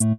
Now,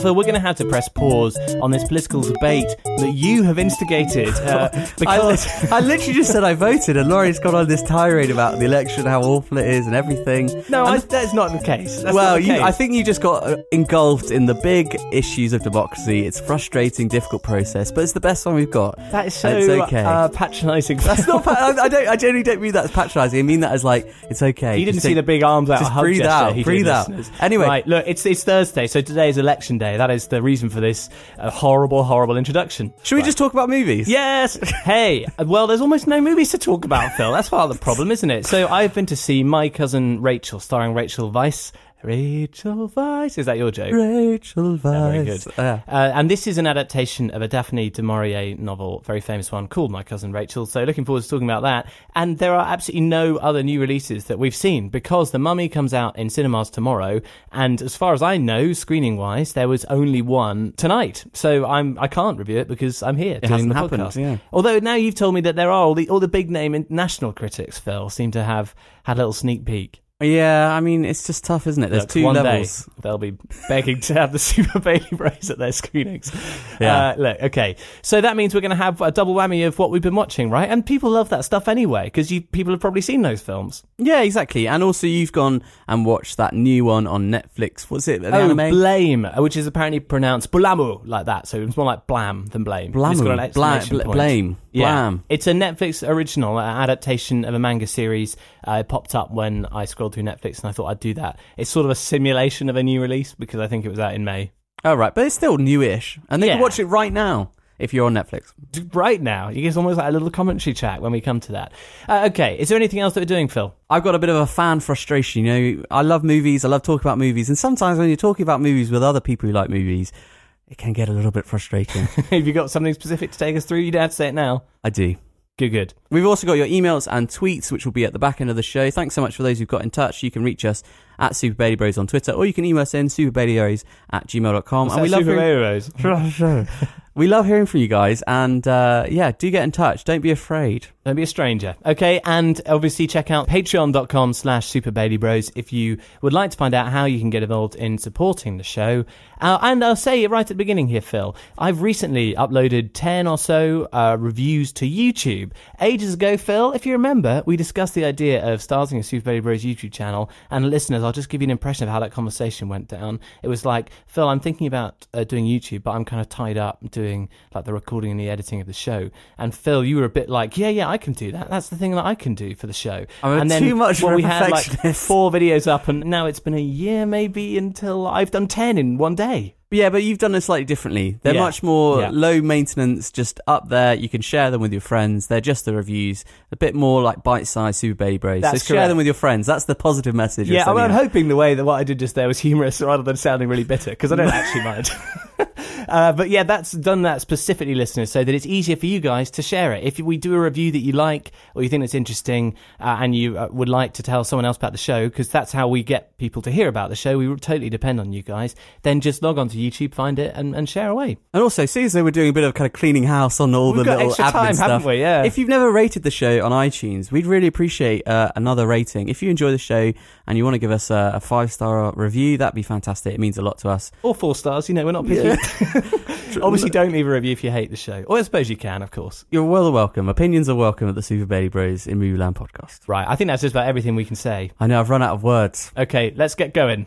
Phil, we're going to have to press pause on this political debate that you have instigated uh, because I, I literally just said I voted, and Laurie's gone on this tirade about the election, how awful it is, and everything. no, And I, that's not the case. That's well, the you, case. I think you just got uh, engulfed in the big issues of democracy. It's a frustrating, difficult process, but it's the best one we've got. that is so it's okay. uh, patronising. That's not. I, I don't. I genuinely don't mean that as patronising. I mean that as like it's okay. You didn't Just see take- the big arms out just breathe gesture out, breathe out. listeners. Anyway. right, look, it's it's Thursday, so today is election day. That is the reason for this uh, horrible, horrible introduction. Should we just talk about movies? Yes. Hey. Well, there's almost no movies to talk about, Phil. That's part of the problem, isn't it? So I've been to see My Cousin Rachel, starring Rachel Weisz. Rachel Weisz. Is that your joke? Rachel Yeah, very Weisz. good. Yeah. Uh, and this is an adaptation of a Daphne du Maurier novel, very famous one, called My Cousin Rachel. So looking forward to talking about that. And there are absolutely no other new releases that we've seen because The Mummy comes out in cinemas tomorrow. And as far as I know, screening wise, there was only one tonight. So I'm I can't review it because I'm here doing hasn't the happened, podcast. yeah. Although now you've told me that there are all the all the big name international critics, Phil, seem to have had a little sneak peek. Yeah, I mean, it's just tough, isn't it? There's Look, two one levels. day they'll be begging to have the Super Bailey Bros at their screenings. Yeah. Uh, look, okay. So that means we're going to have a double whammy of what we've been watching, right? And people love that stuff anyway because you people have probably seen those films. Yeah, exactly. And also, you've gone and watched that new one on Netflix. What's it? An oh, anime? Blame, uh, which is apparently pronounced Bulamu like that. So it's more like Blam than Blame. It's got an Blamu. Bla- exclamation blame. Yeah. Blam. It's a Netflix original uh, adaptation of a manga series. Uh, it popped up when I scrolled through Netflix and I thought I'd do that. It's sort of a simulation of a new release because I think it was out in May. Oh, right. But it's still newish. And they Yeah. can watch it right now if you're on Netflix. right now. Get almost like a little commentary chat when we come to that. Uh, okay, is there anything else that we're doing, Phil? I've got a bit of a fan frustration. You know, I love movies. I love talking about movies. And sometimes when you're talking about movies with other people who like movies, it can get a little bit frustrating. Have you got something specific to take us through? You don't have to say it now. I do. Good, good. We've also got your emails and tweets, which will be at the back end of the show. Thanks so much for those who've got in touch. You can reach us at Super Bailey Bros on Twitter, or you can email us in superbailybros at gmail.com. and we love, hearing, hearing. we love hearing from you guys. And uh, yeah, do get in touch. Don't be afraid. Don't be a stranger. Okay, and obviously check out patreon.com slash superbailybros if you would like to find out how you can get involved in supporting the show. Uh, and I'll say it right at the beginning here, Phil. I've recently uploaded 10 or so uh, reviews to YouTube. Ages ago, Phil, if you remember, we discussed the idea of starting a Super Bailey Bros YouTube channel. And listeners, I'll just give you an impression of how that conversation went down. It was like, Phil, I'm thinking about uh, doing YouTube, but I'm kind of tied up doing like the recording and the editing of the show. And Phil, you were a bit like, yeah, yeah, I can do that. That's the thing that I can do for the show. I'm and too much well, we had like four videos up, and now it's been a year maybe until I've done ten in one day. But yeah, but you've done it slightly differently. They're Yeah. much more Yeah. low maintenance, just up there. You can share them with your friends. They're just the reviews. A bit more like bite-sized Super Bailey Bros. That's so share correct. them with your friends. That's the positive message. Yeah, I mean, I'm hoping the way that what I did just there was humorous rather than sounding really bitter because I don't actually mind. uh, but yeah, that's done that specifically, listeners, so that it's easier for you guys to share it. If we do a review that you like or you think that's interesting uh, and you uh, would like to tell someone else about the show, because that's how we get people to hear about the show, we totally depend on you guys, then just log on to YouTube, find it, and, and share away. And also, see as though we're doing a bit of kind of cleaning house on all We've the little admin time, stuff. we? Yeah. If you've never rated the show on iTunes, we'd really appreciate uh, another rating. If you enjoy the show and you want to give us a, a five star review, that'd be fantastic. It means a lot to us. Or four stars, you know, we're not picky. Obviously, don't leave a review if you hate the show. Or I suppose you can, of course. You're well welcome. Opinions are welcome at the Super Bailey Bros in Movieland podcast. Right, I think that's just about everything we can say. I know I've run out of words. Okay, let's get going.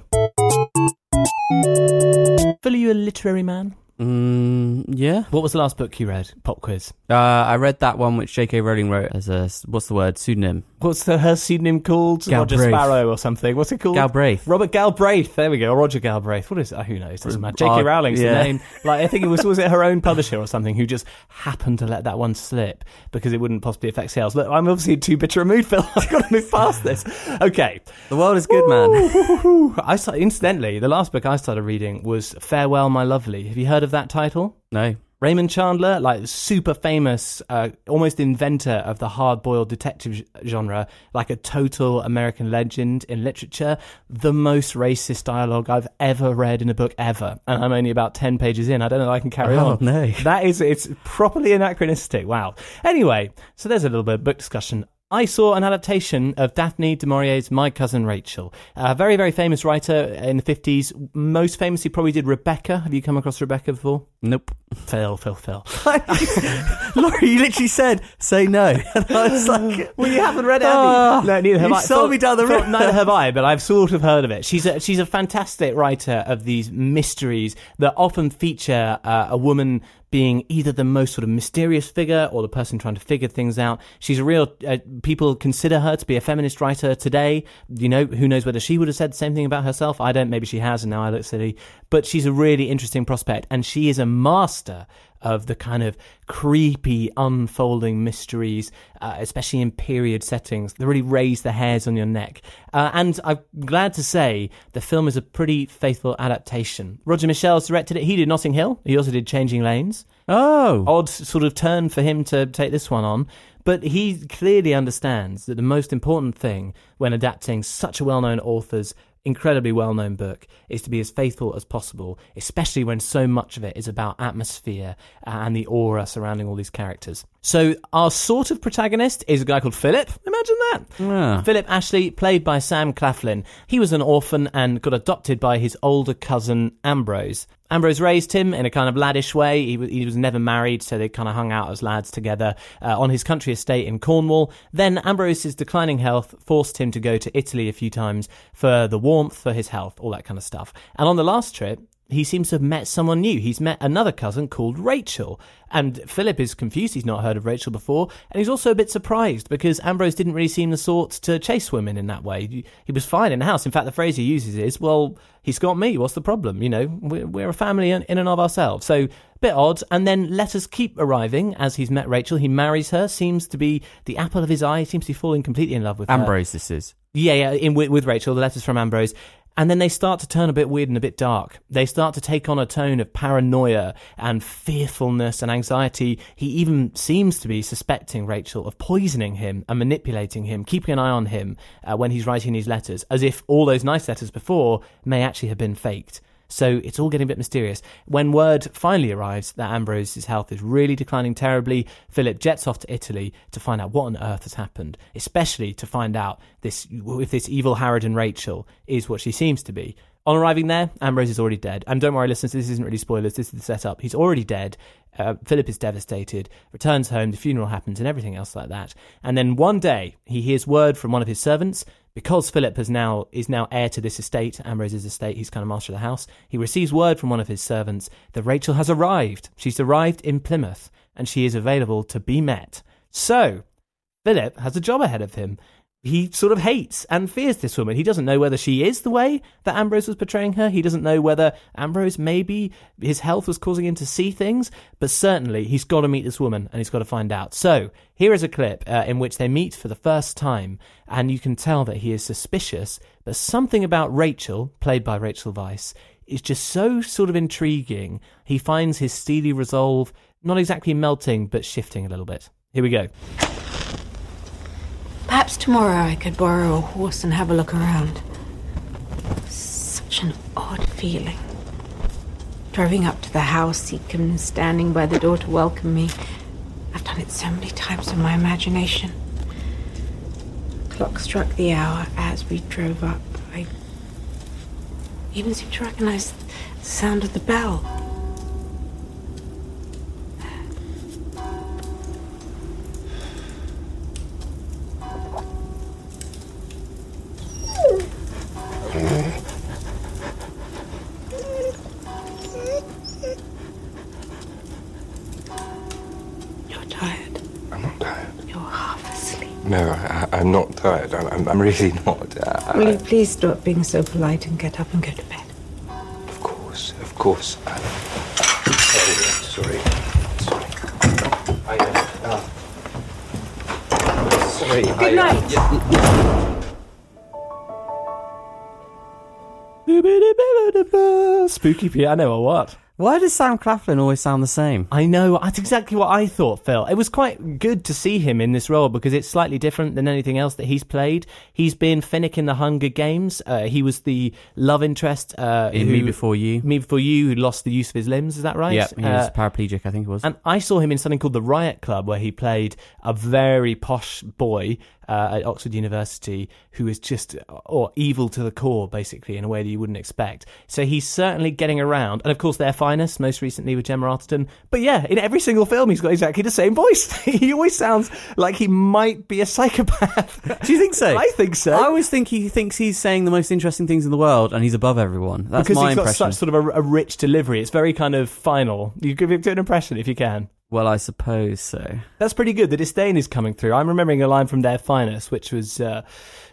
Phil, are you a literary man? Mm, yeah. What was the last book you read? Pop quiz. Uh, I read that one which J.K. Rowling wrote as a what's the word pseudonym What's the, her pseudonym called? Roger Galbraith. Sparrow or something. What's it called? Galbraith. Robert Galbraith. There we go. Or Roger Galbraith. What is it? Who knows? Doesn't matter. J.K. Uh, Rowling's yeah. the name. Like I think it was was it her own publisher or something who just happened to let that one slip because it wouldn't possibly affect sales. Look, I'm obviously in too bitter a mood, Phil. I've got to move past this. Okay. The world is good, man. I started, incidentally, the last book I started reading was Farewell, My Lovely. Have you heard of that title? No. Raymond Chandler, like super famous, uh, almost inventor of the hard-boiled detective genre, like a total American legend in literature. The most racist dialogue I've ever read in a book ever, and I'm only about ten pages in. I don't know if I can carry Oh, on. no. That is, it's properly anachronistic. Wow. Anyway, so there's a little bit of book discussion. I saw an adaptation of Daphne du Maurier's My Cousin Rachel. A very, very famous writer in the 50s. Most famously, probably did Rebecca. Have you come across Rebecca before? Nope. Fail, fail, fail. Laurie, you literally said, say no. And I was like, Well, you haven't read it, have you? No, neither have you I. sold Phil- me down the road. Neither have I, but I've sort of heard of it. She's a, she's a fantastic writer of these mysteries that often feature uh, a woman being either the most sort of mysterious figure or the person trying to figure things out. She's a real. Uh, people consider her to be a feminist writer today. You know, who knows whether she would have said the same thing about herself? I don't. Maybe she has, and now I look silly. But she's a really interesting prospect, and she is a master of the kind of creepy unfolding mysteries, uh, especially in period settings, that really raise the hairs on your neck. Uh, and I'm glad to say the film is a pretty faithful adaptation. Roger Michell's directed it. He did Notting Hill. He also did Changing Lanes. oh. Odd sort of turn for him to take this one on. But he clearly understands that the most important thing when adapting such a well known author's incredibly well known book is to be as faithful as possible, especially when so much of it is about atmosphere and the aura surrounding all these characters. So, our sort of protagonist is a guy called Philip. Imagine that. Ah. Philip Ashley, played by Sam Claflin. He was an orphan and got adopted by his older cousin Ambrose. Ambrose raised him in a kind of laddish way. He he was never married, so they kind of hung out as lads together uh, on his country estate in Cornwall. Then Ambrose's declining health forced him to go to Italy a few times for the warmth, for his health, all that kind of stuff. And on the last trip, he seems to have met someone new. He's met another cousin called Rachel. And Philip is confused. He's not heard of Rachel before. And he's also a bit surprised because Ambrose didn't really seem the sort to chase women in that way. He- was fine in the house. In fact, the phrase he uses is, well, he's got me. What's the problem? You know, we're, a family in, and of ourselves. So, a bit odd. And then letters keep arriving as he's met Rachel. He marries her, seems to be the apple of his eye, seems to be falling completely in love with her. Ambrose, this is. Yeah, yeah, in with, with Rachel, the letters from Ambrose. And then they start to turn a bit weird and a bit dark. They start to take on a tone of paranoia and fearfulness and anxiety. He even seems to be suspecting Rachel of poisoning him and manipulating him, keeping an eye on him uh, when he's writing these letters, as if all those nice letters before may actually have been faked. So it's all getting a bit mysterious. When word finally arrives that Ambrose's health is really declining terribly, Philip jets off to Italy to find out what on earth has happened, especially to find out this if this evil Harridan Rachel is what she seems to be. On arriving there, Ambrose is already dead. And don't worry, listeners, this isn't really spoilers. This is the setup. He's already dead. Uh, Philip is devastated, returns home, the funeral happens, and everything else like that. And then one day, he hears word from one of his servants because Philip has now is now heir to this estate, Ambrose's estate. He's kind of master of the house. He receives word from one of his servants that Rachel has arrived. She's arrived in Plymouth, and she is available to be met. So Philip has a job ahead of him. He sort of hates and fears this woman. He doesn't know whether she is the way that Ambrose was portraying her. He doesn't know whether Ambrose maybe his health was causing him to see things, but certainly he's got to meet this woman and he's got to find out. So here is a clip uh, in which they meet for the first time, and you can tell that he is suspicious, but something about Rachel, played by Rachel Weisz, is just so sort of intriguing. He finds his steely resolve not exactly melting, but shifting a little bit. Here we go. Perhaps tomorrow I could borrow a horse and have a look around. Such an odd feeling. Driving up to the house, him standing by the door to welcome me. I've done it so many times in my imagination. Clock struck the hour as we drove up. I even seemed to recognize the sound of the bell. You're tired. I'm not tired. You're half asleep. No, I, I'm not tired. I'm, I'm, I'm really not. Uh, Will you please stop being so polite and get up and go to bed? Of course, of course. Uh, sorry, sorry. I, uh, sorry. Good night. Spooky piano or what? Why does Sam Claflin always sound the same? I know. That's exactly what I thought, Phil. It was quite good to see him in this role because it's slightly different than anything else that he's played. He's been Finnick in the Hunger Games. Uh, he was the love interest uh, In who, Me Before You. Me Before You, who lost the use of his limbs. Is that right? Yeah, he was Uh, paraplegic, I think it was. and I saw him in something called the Riot Club, where he played a very posh boy uh, at Oxford University who is just or evil to the core, basically, in a way that you wouldn't expect. So he's certainly getting around, and of course, their finest, most recently with Gemma Arterton. But yeah, in every single film, he's got exactly the same voice. he always sounds like he might be a psychopath. Do you think so? I think so. I always think he thinks he's saying the most interesting things in the world and he's above everyone. That's because my he's got such sort of a, a rich delivery. It's very kind of final. You give it an impression if you can. Well, I suppose so. That's pretty good. The disdain is coming through. I'm remembering a line from their finest, which was, uh,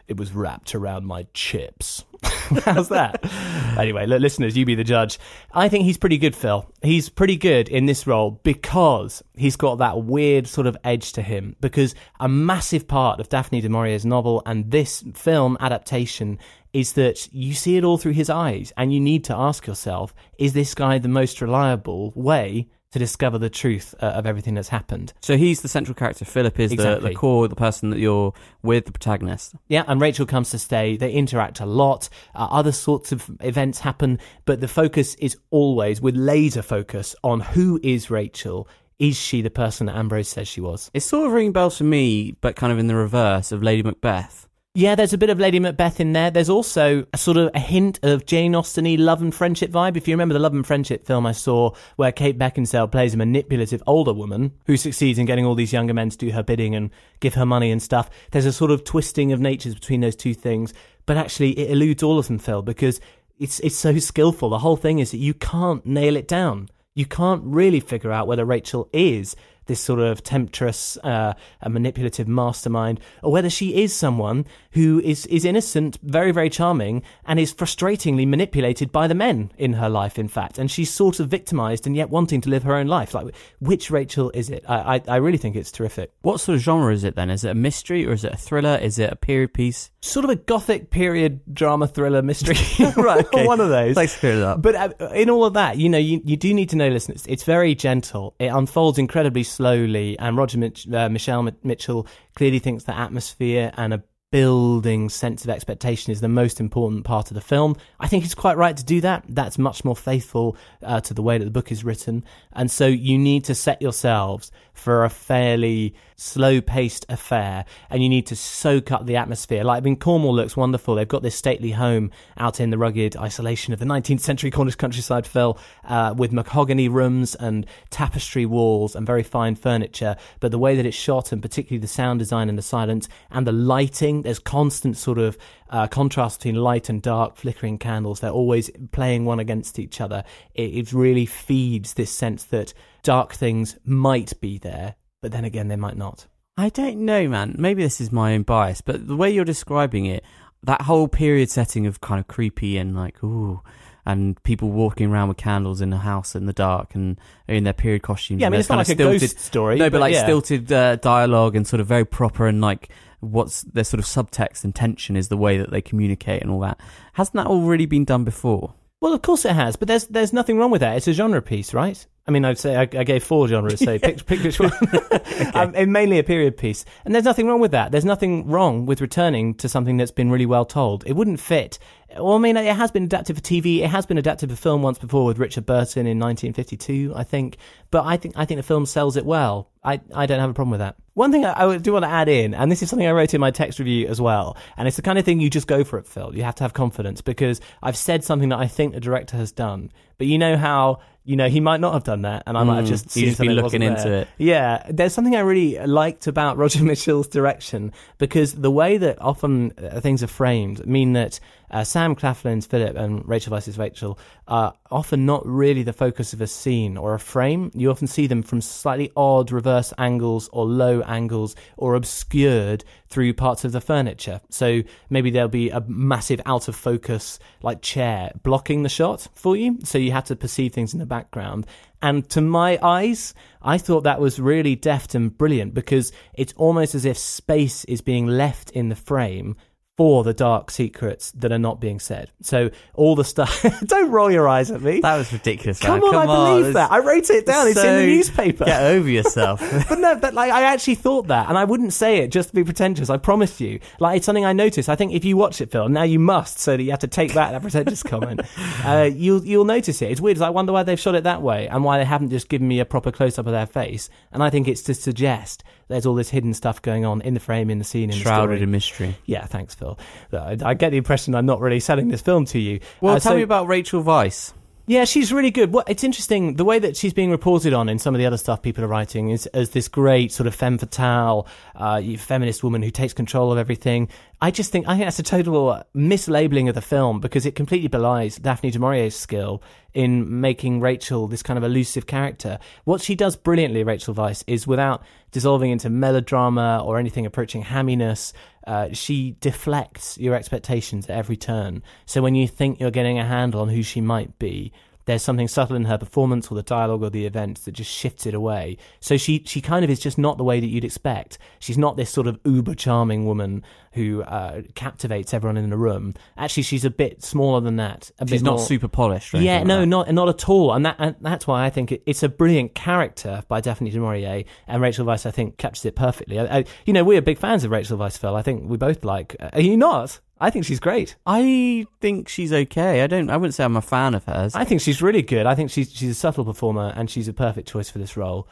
"It was wrapped around my chips." How's that? anyway, look, listeners, you be the judge. I think he's pretty good, Phil. He's pretty good in this role because he's got that weird sort of edge to him. Because a massive part of Daphne du Maurier's novel and this film adaptation is that you see it all through his eyes, and you need to ask yourself: Is this guy the most reliable way? To discover the truth uh, of everything that's happened. So he's the central character. Philip is the, the core, the person that you're with, the protagonist. Yeah, and Rachel comes to stay. They interact a lot. Uh, other sorts of events happen, but the focus is always with laser focus on who is Rachel. Is she the person that Ambrose says she was? It's sort of ringing bells for me, but kind of in the reverse of Lady Macbeth. Yeah, there's a bit of Lady Macbeth in there. There's also a sort of a hint of Jane Austen-y love and friendship vibe. If you remember the love and friendship film I saw where Kate Beckinsale plays a manipulative older woman who succeeds in getting all these younger men to do her bidding and give her money and stuff, there's a sort of twisting of natures between those two things. But actually, it eludes all of them, Phil, because it's, it's so skillful. The whole thing is that you can't nail it down. You can't really figure out whether Rachel is this sort of temptress, uh, a manipulative mastermind, or whether she is someone who is, is innocent, very, very charming, and is frustratingly manipulated by the men in her life, in fact. And she's sort of victimized and yet wanting to live her own life. Like, which Rachel is it? I, I, I really think it's terrific. What sort of genre is it then? Is it a mystery or is it a thriller? Is it a period piece? Sort of a gothic period drama thriller mystery. Right, okay. One of those. Thanks for clearing it. But uh, in all of that, you know, you, you do need to know, listeners, it's very gentle. It unfolds incredibly slowly, and Roger Mitch, uh, Michelle Mi- Michell clearly thinks the atmosphere and a building sense of expectation is the most important part of the film. I think he's quite right to do that. That's much more faithful uh, to the way that the book is written. And so you need to set yourselves for a fairly slow paced affair and you need to soak up the atmosphere. Like, I mean, Cornwall looks wonderful. They've got this stately home out in the rugged isolation of the 19th century Cornish countryside, Phil, uh, with mahogany rooms and tapestry walls and very fine furniture. But the way that it's shot and particularly the sound design and the silence and the lighting, there's constant sort of uh, contrast between light and dark, flickering candles. They're always playing one against each other. It, it really feeds this sense that dark things might be there, but then again, they might not. I don't know, man. Maybe this is my own bias, but the way you're describing it, that whole period setting of kind of creepy and like, ooh, and people walking around with candles in the house in the dark and in their period costumes. Yeah, I mean, it's not like kind a of ghost stilted- story. No, but, like yeah. stilted uh, dialogue and sort of very proper and like what's their sort of subtext and tension is the way that they communicate and all that. Hasn't that already been done before? Well, of course it has, but there's there's nothing wrong with that. It's a genre piece, right? I mean, I'd say I, I gave four genres, so pick, pick which one. um, and mainly a period piece, and there's nothing wrong with that. There's nothing wrong with returning to something that's been really well told. It wouldn't fit. Well, I mean, it has been adapted for TV. It has been adapted for film once before with Richard Burton in 1952, I think. But I think I think the film sells it well. I, I don't have a problem with that. One thing I, I do want to add in, and this is something I wrote in my text review as well, and it's the kind of thing you just go for it, Phil. You have to have confidence because I've said something that I think the director has done. But you know how you know he might not have done that, and I might have Mm, just seen just been something that looking wasn't into there. it. Yeah, there's something I really liked about Roger Michell's direction because the way that often uh, things are framed mean that uh, Sam Claflin's Philip and Rachel versus Rachel are often not really the focus of a scene or a frame. You often see them from slightly odd reverse angles or low angles or obscured through parts of the furniture. So maybe there'll be a massive out of focus like chair blocking the shot for you. So you have to perceive things in the background. And to my eyes, I thought that was really deft and brilliant because it's almost as if space is being left in the frame for the dark secrets that are not being said. So all the stuff. don't roll your eyes at me. That was ridiculous. Come man. on, I believe that. I wrote it down. It's in the newspaper. Get over yourself. but no, that like I actually thought that, and I wouldn't say it just to be pretentious. I promise you. Like it's something I noticed. I think if you watch it, Phil, now you must, so that you have to take back that pretentious comment. Uh, you'll you'll notice it. It's weird. It's like, I wonder why they've shot it that way, and why they haven't just given me a proper close up of their face. And I think it's to suggest there's all this hidden stuff going on in the frame, in the scene, in the Shrouded story. in mystery. yeah, thanks, Phil. I, I get the impression I'm not really selling this film to you. Well, Uh, tell so- me about Rachel Weisz. yeah, she's really good. What it's interesting the way that she's being reported on in some of the other stuff people are writing is as this great sort of femme fatale, uh, feminist woman who takes control of everything. I just think I think that's a total mislabeling of the film because it completely belies Daphne du Maurier's skill in making Rachel this kind of elusive character. What she does brilliantly, Rachel Weisz, is without dissolving into melodrama or anything approaching hamminess. Uh, she deflects your expectations at every turn. So when you think you're getting a handle on who she might be, there's something subtle in her performance or the dialogue or the events that just shifts it away. So she she kind of is just not the way that you'd expect. She's not this sort of uber charming woman who uh, captivates everyone in the room. Actually, she's a bit smaller than that. A She's not more- super polished. Yeah, no, like not not at all, and that and that's why I think it, it's a brilliant character by Daphne du Maurier, and Rachel Weisz I think captures it perfectly. I, I, you know, we're big fans of Rachel Weisz, Phil. I think we both like. Uh, are you not? I think she's great. I think she's okay. I don't. I wouldn't say I'm a fan of hers. I think she's really good. I think she's she's a subtle performer, and she's a perfect choice for this role.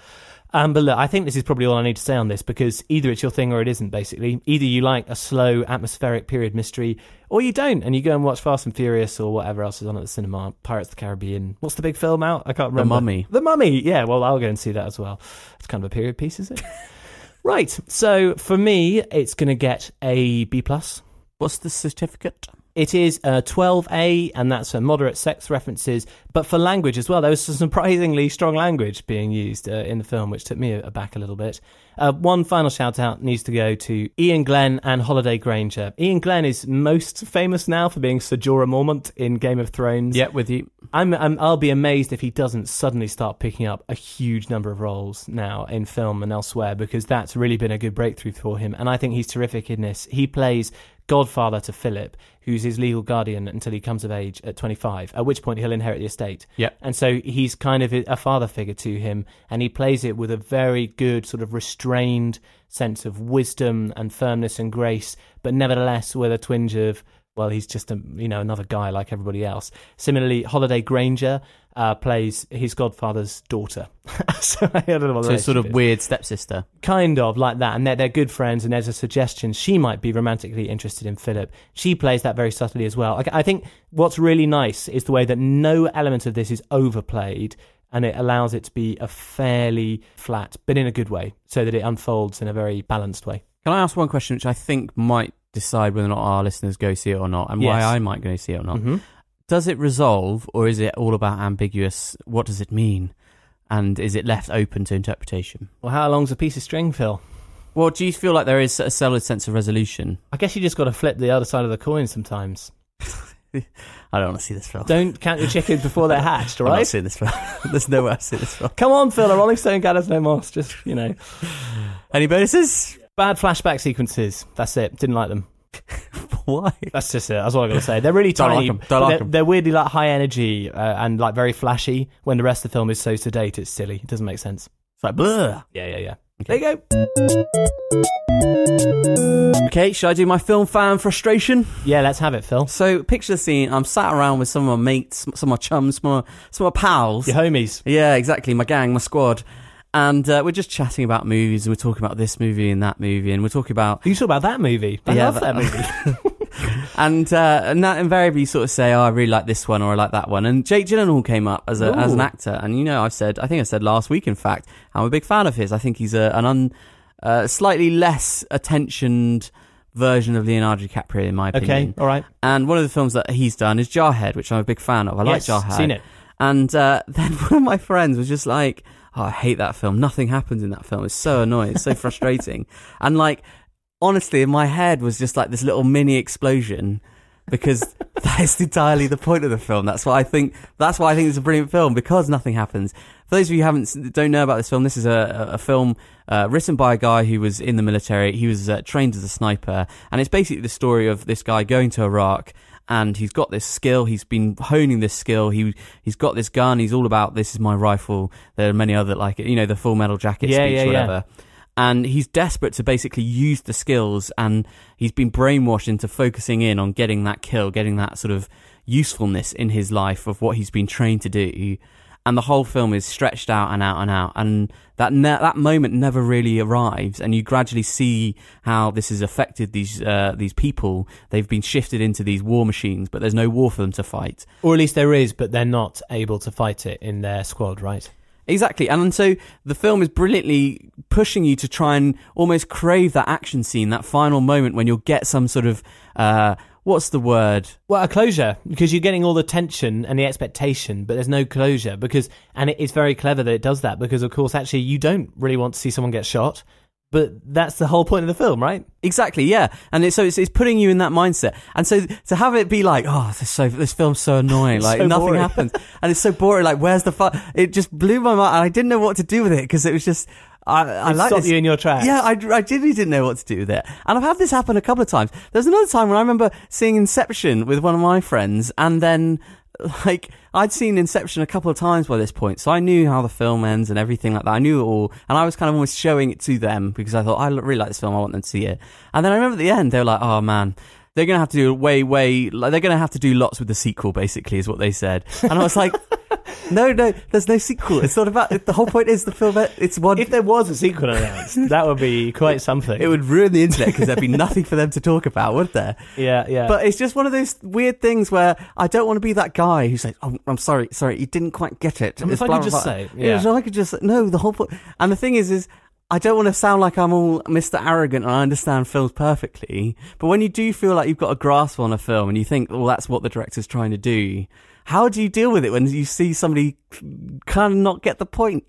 Um, but look, I think this is probably all I need to say on this because either it's your thing or it isn't. Basically, either you like a slow, atmospheric period mystery, or you don't, and you go and watch Fast and Furious or whatever else is on at the cinema. Pirates of the Caribbean. What's the big film out? I can't remember. The. Mummy. The Mummy. Yeah. Well, I'll go and see that as well. It's kind of a period piece, is it? right. So for me, it's going to get a B plus. What's the certificate? It is uh, 12A, and that's for moderate sex references, but for language as well. There was some surprisingly strong language being used uh, in the film, which took me aback a little bit. Uh, one final shout out needs to go to Iain Glen and Holliday Grainger. Iain Glen is most famous now for being Sir Jorah Mormont in Game of Thrones. Yeah, with you. I'm, I'm I'll be amazed if he doesn't suddenly start picking up a huge number of roles now in film and elsewhere because that's really been a good breakthrough for him and I think he's terrific in this. He plays godfather to Philip, who's his legal guardian until he comes of age at 25, at which point he'll inherit the estate. Yeah. And so he's kind of a father figure to him, and he plays it with a very good, sort of restrained sense of wisdom and firmness and grace, but nevertheless with a twinge of, well, he's just a you know another guy like everybody else. Similarly, Holliday Grainger uh, plays his godfather's daughter. so I don't know what So it's sort of is weird stepsister. kind of like that, and they're, they're good friends. And there's a suggestion she might be romantically interested in Philip. She plays that very subtly as well. Like, I think what's really nice is the way that no element of this is overplayed, and it allows it to be a fairly flat, but in a good way, so that it unfolds in a very balanced way. Can I ask one question, which I think might decide whether or not our listeners go see it or not, and why I might go see it or not? Mhm. Does it resolve, or is it all about ambiguous? What does it mean? And is it left open to interpretation? Well, how long's a piece of string, Phil? Well, do you feel like there is a solid sense of resolution? I guess you just got to flip the other side of the coin sometimes. I don't want to see this film. Don't count your chickens before they're hatched, all I'm not right? seeing this film. There's no way I've seen this film. Come on, Phil. The Rolling Stone gathers no moss. Just you know. Any bonuses? Bad flashback sequences. That's it. Didn't like them. Why? That's just it. That's all I got to say. They're really Don't tiny. like 'em. Don't like they're, they're weirdly like high energy uh, and like very flashy. When the rest of the film is so sedate, it's silly. It doesn't make sense. It's like blur. Yeah, yeah, yeah. Okay. There you go. Okay, should I do my film fan frustration? Yeah, let's have it, Phil. So, picture the scene. I'm sat around with some of my mates, some of my chums, some of my, some of my pals. Your homies. Yeah, exactly. My gang, my squad. And uh, we're just chatting about movies, and we're talking about this movie and that movie, and we're talking about. You talk about that movie. I Yeah, love that, that- movie. And uh, and that invariably sort of say, "Oh, I really like this one," or "I like that one." And Jake Gyllenhaal came up as a as an actor, and you know, I've said, I think I said last week, in fact, I'm a big fan of his. I think he's a, an un, uh, slightly less attentioned version of Leonardo DiCaprio, in my opinion. okay, all right. And one of the films that he's done is Jarhead, which I'm a big fan of. I yes, like Jarhead. Seen it. And uh, then one of my friends was just like, oh, I hate that film. Nothing happens in that film. It's so annoying. It's so frustrating. And like, honestly, in my head was just like this little mini explosion because that is entirely the point of the film. That's why I think. That's why I think it's a brilliant film because nothing happens. For those of you who haven't don't know about this film, this is a, a film uh, written by a guy who was in the military. He was uh, trained as a sniper, and it's basically the story of this guy going to Iraq and he's got this skill. He's been honing this skill. He he's got this gun. He's all about this is my rifle. There are many other like it. You know the Full Metal Jacket Yeah, speech, yeah, yeah. And he's desperate to basically use the skills, and he's been brainwashed into focusing in on getting that kill, getting that sort of usefulness in his life of what he's been trained to do. And the whole film is stretched out and out and out, and that ne- that moment never really arrives. And you gradually see how this has affected these uh, these people. They've been shifted into these war machines, but there's no war for them to fight. Or at least there is, but they're not able to fight it in their squad, right? Exactly. And so the film is brilliantly pushing you to try and almost crave that action scene, that final moment when you'll get some sort of, uh, what's the word? Well, a closure because you're getting all the tension and the expectation, but there's no closure because, and it's very clever that it does that because, of course, actually you don't really want to see someone get shot, but that's the whole point of the film, right? Exactly, yeah. And it, so it's, it's putting you in that mindset. And so to have it be like, oh, this, so, this film's so annoying, like So nothing boring. happens. And it's so boring, like, where's the fun? It just blew my mind. And I didn't know what to do with it because it was just, I, I like stopped this. you in your tracks. Yeah, I, I genuinely didn't know what to do with it. And I've had this happen a couple of times. There's another time when I remember seeing Inception with one of my friends, and then, like, I'd seen Inception a couple of times by this point, so I knew how the film ends and everything like that. I knew it all, and I was kind of almost showing it to them because I thought, I really like this film, I want them to see it. And then I remember at the end, they were like, oh man. They're gonna have to do way, way. Like, they're gonna have to do lots with the sequel, basically, is what they said. And I was like, "No, no, there's no sequel. It's not about. The whole point is the film. It's one. If there was a sequel announced, that would be quite something. It would ruin the internet because there'd be nothing for them to talk about, would there? yeah, yeah. But it's just one of those weird things where I don't want to be that guy who's like, oh, I'm sorry, sorry, you didn't quite get it. If It's I could just blah." say, Yeah, yeah. so I could just, no, the whole point. And the thing is, is I don't want to sound like I'm all Mr. Arrogant and I understand films perfectly. But when you do feel like you've got a grasp on a film and you think, well, that's what the director's trying to do, how do you deal with it when you see somebody kind of not get the point?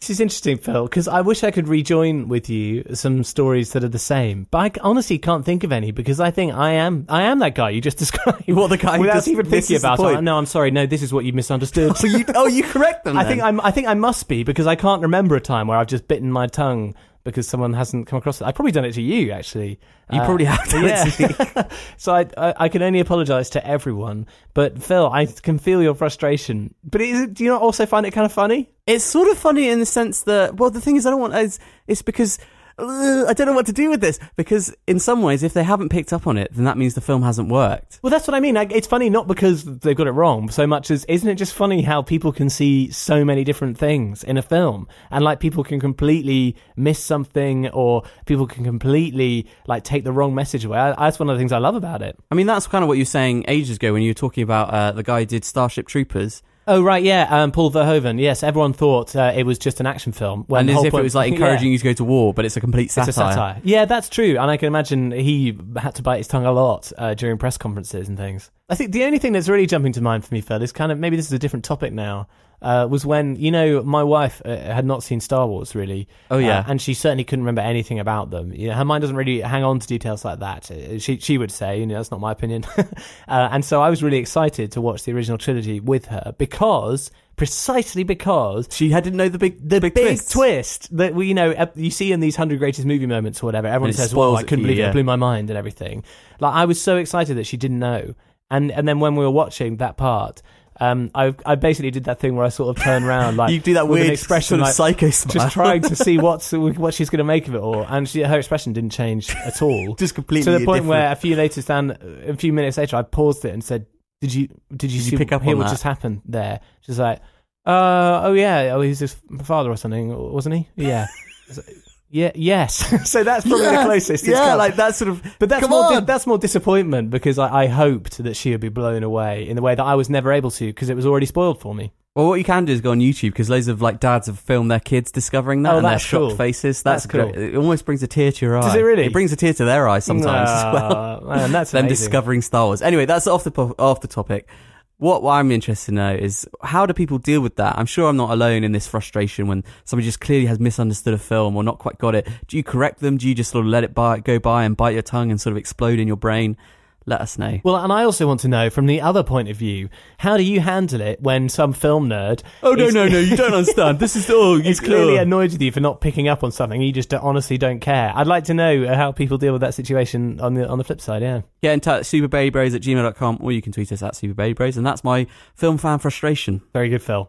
This is interesting, Phil, because I wish I could rejoin with you some stories that are the same, but I honestly can't think of any because I think I am I am that guy you just described. What, the guy who without just even thinking about it? No, I'm sorry. No, this is what you misunderstood. So you, oh, you correct them. I think then. I'm. I think I must be because I can't remember a time where I've just bitten my tongue because someone hasn't come across it. I've probably done it to you, actually. You Uh, probably have done it to yeah. so I, I I can only apologise to everyone, but Phil, I can feel your frustration. But is do you not also find it kind of funny? It's sort of funny in the sense that, well, the thing is, I don't want, it's, it's because, uh, I don't know what to do with this. Because in some ways, if they haven't picked up on it, then that means the film hasn't worked. Well, that's what I mean. It's funny not because they've got it wrong so much as isn't it just funny how people can see so many different things in a film and like people can completely miss something or people can completely like take the wrong message away. I, that's one of the things I love about it. I mean, that's kind of what you were saying ages ago when you were talking about uh, the guy who did Starship Troopers. Oh right, yeah, um, Paul Verhoeven. Yes, everyone thought uh, it was just an action film. When and as if it was like Yeah. encouraging you to go to war, but it's a complete satire. It's a satire. Yeah, that's true. And I can imagine he had to bite his tongue a lot uh, during press conferences and things. I think the only thing that's really jumping to mind for me, Phil, is kind of maybe this is a different topic now. Uh, was when you know my wife uh, had not seen Star Wars really. Oh, yeah. Uh, and she certainly couldn't remember anything about them. You know, her mind doesn't really hang on to details like that. Uh, She she would say, you know, that's not my opinion. uh, and so I was really excited to watch the original trilogy with her because precisely because She had didn't know the big, the big, big, twist that we you know you see in these hundred greatest movie moments or whatever. Everyone says, "Well, I couldn't you, believe it. yeah. it blew my mind and everything." Like I was so excited that she didn't know, and and then when we were watching that part. Um, I I basically did that thing where I sort of turn around like you do that with weird an expression sort of like psycho smile. just trying to see what's what she's going to make of it all, and she, her expression didn't change at all just completely to the point different. where a few later stand a few minutes later I paused it and said, "Did you did you Did you see pick up hear what that? just happened there?" She's like, "Uh oh yeah, oh he's his father or something, wasn't he?" Yeah. I was like, Yeah. Yes. so that's probably the closest. it's Yeah, come. like that sort of. But that's Come more di- that's more disappointment because I, I hoped that she would be blown away in the way that I was never able to because it was already spoiled for me. Well, what you can do is go on YouTube because loads of like dads have filmed their kids discovering that Oh, and their shocked cool. faces. That's, That's cool. great. It almost brings a tear to your eye. Does it really? It brings a tear to their eyes sometimes as well. Man, that's Them amazing. discovering Star Wars. Anyway, that's off the po- off the topic. What I'm interested to know is how do people deal with that? I'm sure I'm not alone in this frustration when somebody just clearly has misunderstood a film or not quite got it. Do you correct them? Do you just sort of let it by, go by and bite your tongue and sort of explode in your brain? Let us know. Well, and I also want to know from the other point of view, how do you handle it when some film nerd? Oh no is- no no! You don't understand. This is oh, he's clearly oh. annoyed with you for not picking up on something. You just honestly don't care. I'd like to know uh, how people deal with that situation on the on the flip side. Yeah. Get in touch, superbailybros at gmail.com, or you can tweet us at superbailybros, and that's my film fan frustration. Very good, Phil.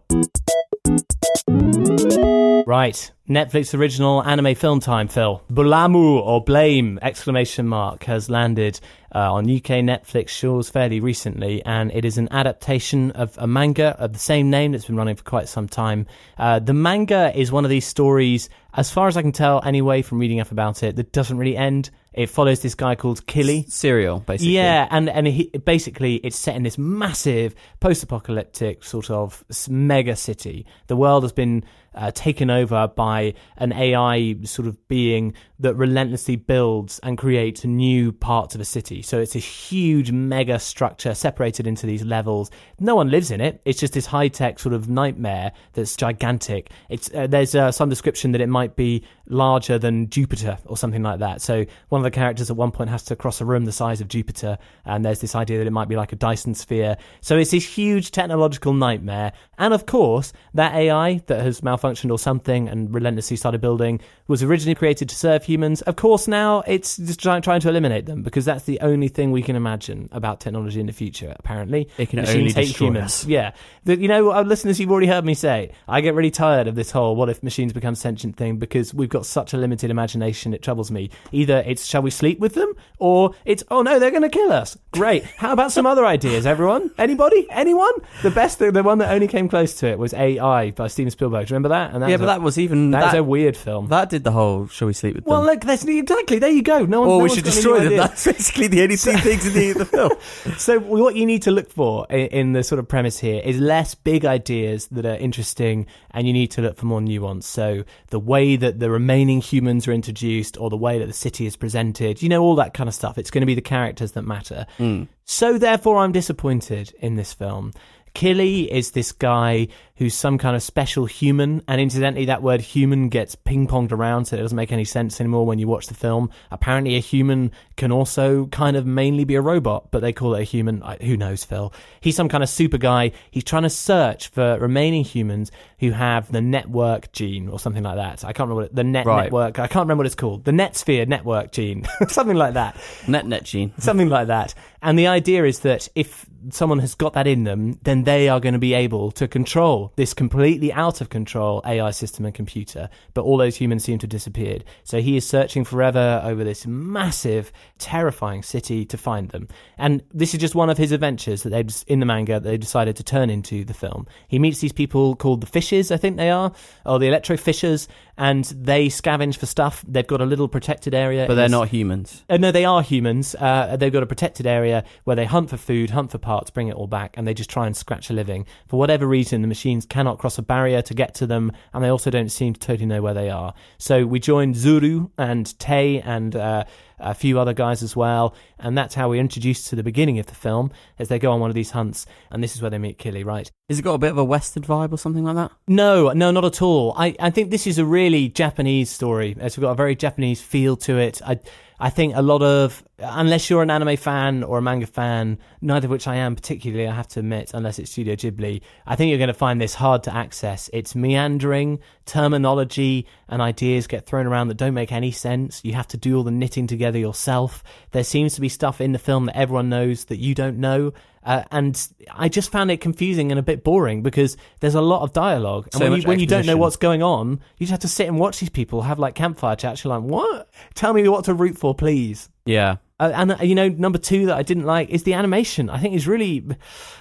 Right, Netflix original anime film time, Phil. Bulamu or Blame exclamation mark has landed uh, on UK Netflix shores fairly recently, and it is an adaptation of a manga of the same name that's been running for quite some time. Uh, the manga is one of these stories, as far as I can tell, anyway, from reading up about it, that doesn't really end. It follows this guy called Killy. Serial, basically. Yeah, and and he, basically it's set in this massive post-apocalyptic sort of mega city. The world has been uh, taken over by an AI sort of being that relentlessly builds and creates new parts of a city. So it's a huge mega structure separated into these levels. No one lives in it. It's just this high-tech sort of nightmare that's gigantic. It's uh, there's uh, some description that it might be larger than Jupiter or something like that. So one of the characters at one point has to cross a room the size of Jupiter, and there's this idea that it might be like a Dyson sphere. So it's this huge technological nightmare. And of course, that AI that has malfunctioned or something and relentlessly started building was originally created to serve humans. Of course, now it's just trying, trying to eliminate them because that's the only thing we can imagine about technology in the future, apparently. It can Machines only hate humans. us. Yeah. The, you know, uh, listeners, you've already heard me say, I get really tired of this whole what if machines become sentient thing because we've got such a limited imagination, it troubles me. Either it's shall we sleep with them, or it's oh no, they're going to kill us. Great. How about some other ideas, everyone? Anybody? Anyone? The best, the, the one that only came close to it was AI by Steven Spielberg. Do you remember that? And that yeah, was but a, that was even that was a weird film. that did the whole. Shall we sleep with well, them? look, that's exactly there. You go. No one. or no we should destroy them. idea. That's basically the only two things in the, the film. So what you need to look for in, in the sort of premise here is less big ideas that are interesting, and you need to look for more nuance. So the way that the remaining humans are introduced, or the way that the city is presented, you know, all that kind of stuff. It's going to be the characters that matter. Hmm. So therefore, I'm disappointed in this film. Killy is this guy who's some kind of special human, and incidentally, that word human gets ping ponged around, so it doesn't make any sense anymore when you watch the film. Apparently, a human can also kind of mainly be a robot, but they call it a human. I- Who knows, Phil? He's some kind of super guy. He's trying to search for remaining humans who have the network gene or something like that. I can't remember what it, the net Right. network. I can't remember what it's called. The net sphere network gene, something like that Net net gene. something like that. And the idea is that if someone has got that in them, then they are going to be able to control this completely out of control AI system and computer. But all those humans seem to have disappeared. So he is searching forever over this massive, terrifying city to find them. And this is just one of his adventures that they in the manga they decided to turn into the film. He meets these people called the Fishes, I think they are, or the Electro Fishers, and they scavenge for stuff. They've got a little protected area, But they're not humans. uh, no, they are humans. Uh, they've got a protected area where they hunt for food, hunt for parts, bring it all back, and they just try and scratch a living. For whatever reason, the machines cannot cross a barrier to get to them, and they also don't seem to totally know where they are. So we joined Zuru and Tay and uh, a few other guys as well, and that's how we're introduced to the beginning of the film as they go on one of these hunts, and this is where they meet Killy, right? Has it got a bit of a Western vibe or something like that? No, no, not at all. I, I think this is a really Japanese story. It's got a very Japanese feel to it. I, I think a lot of, unless you're an anime fan or a manga fan, neither of which I am particularly, I have to admit, unless it's Studio Ghibli, I think you're going to find this hard to access. It's meandering, terminology and ideas get thrown around that don't make any sense. You have to do all the knitting together yourself. There seems to be stuff in the film that everyone knows that you don't know. Uh, and I just found it confusing and a bit boring because there's a lot of dialogue. And So when, you, when you don't know what's going on, you just have to sit and watch these people have like campfire chats. You're like, what? Tell me what to root for, please. Yeah. Uh, and uh, you know, number two that I didn't like is the animation. I think is really.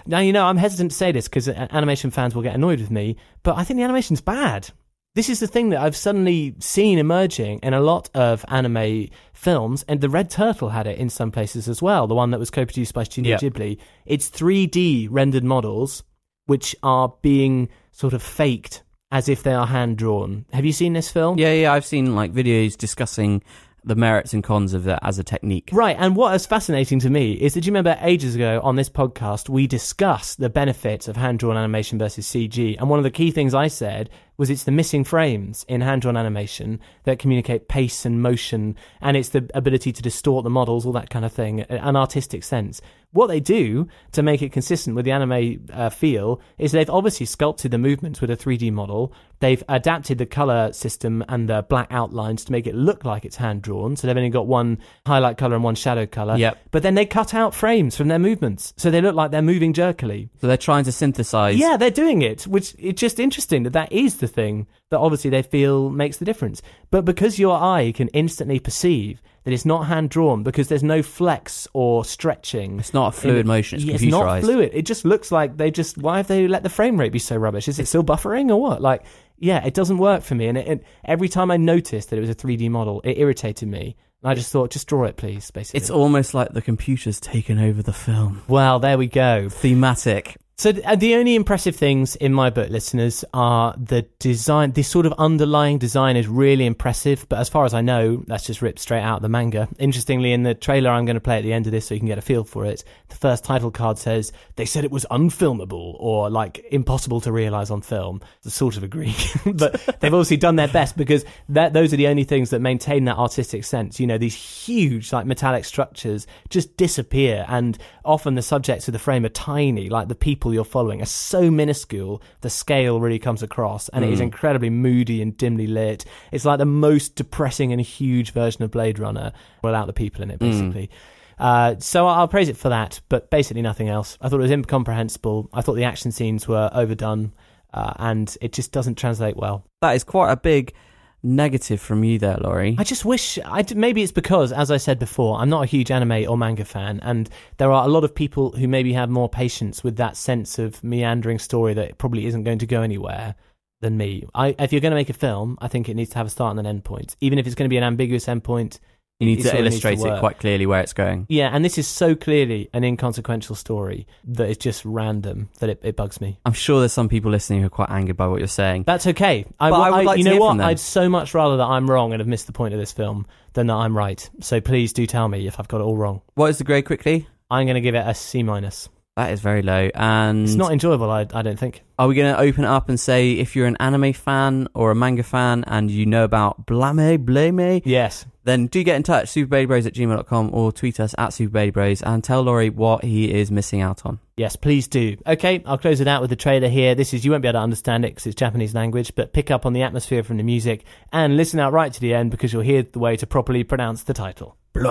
Now you know I'm hesitant to say this because animation fans will get annoyed with me, but I think the animation's bad. This is the thing that I've suddenly seen emerging in a lot of anime films, and the Red Turtle had it in some places as well. The one that was co-produced by Studio Yeah. Ghibli. It's 3D rendered models which are being sort of faked as if they are hand drawn. Have you seen this film? Yeah, yeah. I've seen like videos discussing the merits and cons of that as a technique. Right, and what is fascinating to me is that you remember ages ago on this podcast we discussed the benefits of hand drawn animation versus CG, and one of the key things I said was it's the missing frames in hand drawn animation that communicate pace and motion, and it's the ability to distort the models, all that kind of thing, an artistic sense. What they do to make it consistent with the anime uh, feel is they've obviously sculpted the movements with a 3D model. They've adapted the color system and the black outlines to make it look like it's hand drawn. So they've only got one highlight color and one shadow color. Yep. But then they cut out frames from their movements, so they look like they're moving jerkily. So they're trying to synthesize. Yeah, they're doing it, which it's just interesting that that is the thing that obviously they feel makes the difference. But because your eye can instantly perceive that it's not hand drawn because there's no flex or stretching. It's not a fluid in- motion. It's. It's not fluid. It just looks like they just. Why have they let the frame rate be so rubbish? Is it still buffering or what? Like, yeah, it doesn't work for me. And it, it, every time I noticed that it was a 3D model, it irritated me. And I just thought, just draw it, please. Basically, It's almost like the computer's taken over the film. well, there we go. Thematic. So uh, the only impressive things in my book, listeners, are the design. This sort of underlying design is really impressive. But as far as I know, that's just ripped straight out of the manga. Interestingly, in the trailer I'm going to play at the end of this, so you can get a feel for it, the first title card says they said it was unfilmable or like impossible to realize on film. I sort of agree, but they've obviously done their best because that those are the only things that maintain that artistic sense. You know, these huge like metallic structures just disappear, and often the subjects of the frame are tiny, like the people you're following are so minuscule. The scale really comes across, and it is incredibly moody and dimly lit. It's like the most depressing and huge version of Blade Runner without the people in it, basically. Uh, so I'll praise it for that, but basically nothing else. I thought it was incomprehensible. I thought the action scenes were overdone, uh, and it just doesn't translate well. That is quite a big negative from you there, Laurie. I just wish I d- maybe it's because, as I said before, I'm not a huge anime or manga fan, and there are a lot of people who maybe have more patience with that sense of meandering story that probably isn't going to go anywhere than me. I, if you're going to make a film, I think it needs to have a start and an end point, even if it's going to be an ambiguous end point. You need to needs illustrate it quite clearly where it's going. Yeah, and this is so clearly an inconsequential story that it's just random that it, it bugs me. I'm sure there's some people listening who are quite angered by what you're saying. That's okay. I, I would like you to know hear what? from them. I'd so much rather that I'm wrong and have missed the point of this film than that I'm right. So please do tell me if I've got it all wrong. What is the grade quickly? I'm going to give it a C minus. That is very low. And It's not enjoyable, I, I don't think. are we going to open it up and say if you're an anime fan or a manga fan and you know about Blame, Blame, Yes. then do get in touch, superbailybros at gmail.com or tweet us at superbailybros and tell Laurie what he is missing out on. Yes, please do. Okay, I'll close it out with the trailer here. This is, you won't be able to understand it because it's Japanese language, but pick up on the atmosphere from the music and listen out right to the end because you'll hear the way to properly pronounce the title. 人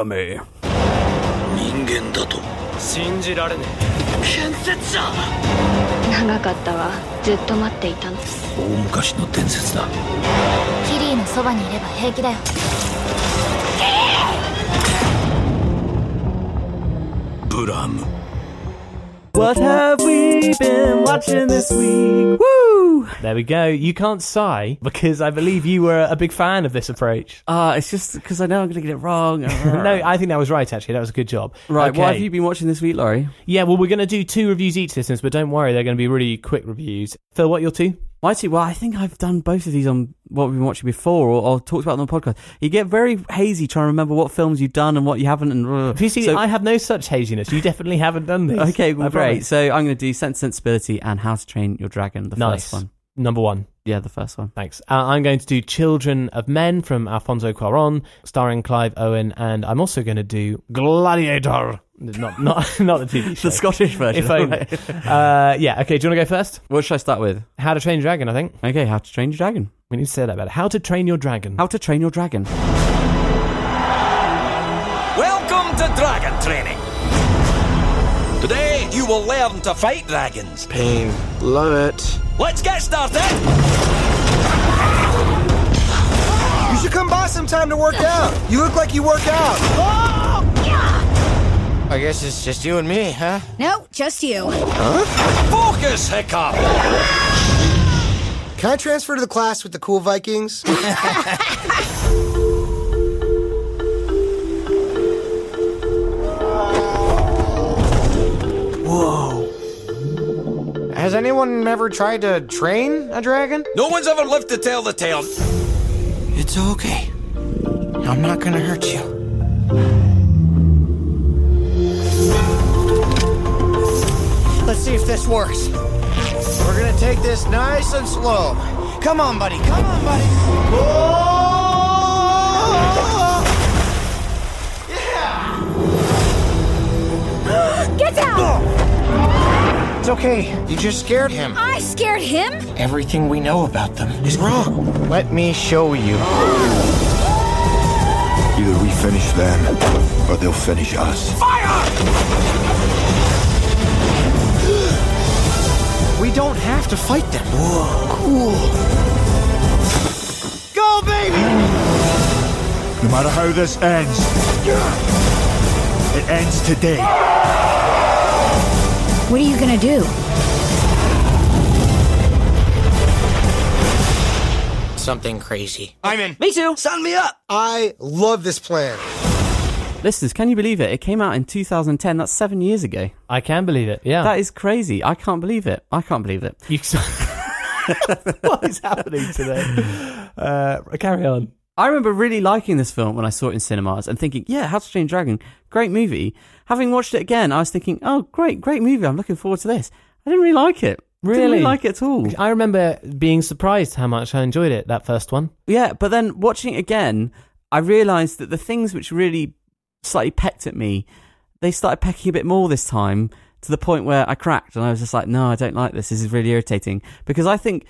間だと信じられね建設者！長かったわ。ずっと待っていたの。大昔の伝説だ。キリーのそばにいれば平気だよ。ブラム What have we been watching this week? Woo! There we go. You can't sigh because I believe you were a big fan of this approach. Ah, it's just because I know I'm going to get it wrong. no, I think that was right, actually. That was a good job. Right, Okay. what have you been watching this week, Laurie? Yeah, well, we're going to do two reviews each, listeners, but don't worry, they're going to be really quick reviews. Phil, what are your two? My two, well, I think I've done both of these on what we've been watching before or, or talked about them on the podcast. You get very hazy trying to remember what films you've done and what you haven't. And uh, You see, so- I have no such haziness. You definitely haven't done this. okay, well, great. promise. So I'm going to do Sense and Sensibility and How to Train Your Dragon, the Nice. first one. Number one. Yeah, the first one. Thanks. Uh, I'm going to do Children of Men from Alfonso Cuaron, starring Clive Owen, and I'm also going to do Gladiator. Not, not, not the TV show. The Scottish version. If only. uh, yeah. Okay. Do you want to go first? what should I start with? How to Train Your Dragon. I think Okay, How to Train Your Dragon. we need to say that better. How to Train Your Dragon. How to Train Your Dragon. Welcome to Dragon Training. Today you will learn to fight dragons. Pain. Love it. Let's get started. You should come by sometime to work out. You look like you work out. I guess it's just you and me, huh? No just you Huh? Focus, Hiccup. Can I transfer to the class with the cool Vikings? Whoa. Has anyone ever tried to train a dragon? No one's ever lived to tell the tale. It's okay. I'm not gonna hurt you. Let's see if this works. We're gonna take this nice and slow. Come on, buddy. Come on, buddy. Get down! It's okay. You just scared him. I scared him? Everything we know about them is wrong. Let me show you. Either we finish them, or they'll finish us. We fight them. Cool. Go, baby! No matter how this ends, it ends today. What are you gonna do? Something crazy. I'm in. Me too. Sign me up. I love this plan. Listeners, can you believe it? It came out in 2010. That's seven years ago. I can believe it. Yeah. That is crazy. I can't believe it. I can't believe it. You- what is happening today? Uh, carry on. I remember really liking this film when I saw it in cinemas and thinking, yeah, How to Train Dragon, great movie. Having watched it again, I was thinking, oh, great, great movie. I'm looking forward to this. I didn't really like it. Didn't Really? really like it at all. I remember being surprised how much I enjoyed it, that first one. Yeah, but then watching it again, I realised that the things which really slightly pecked at me, they started pecking a bit more this time to the point where I cracked and I was just like, no, I don't like this. This is really irritating because I think.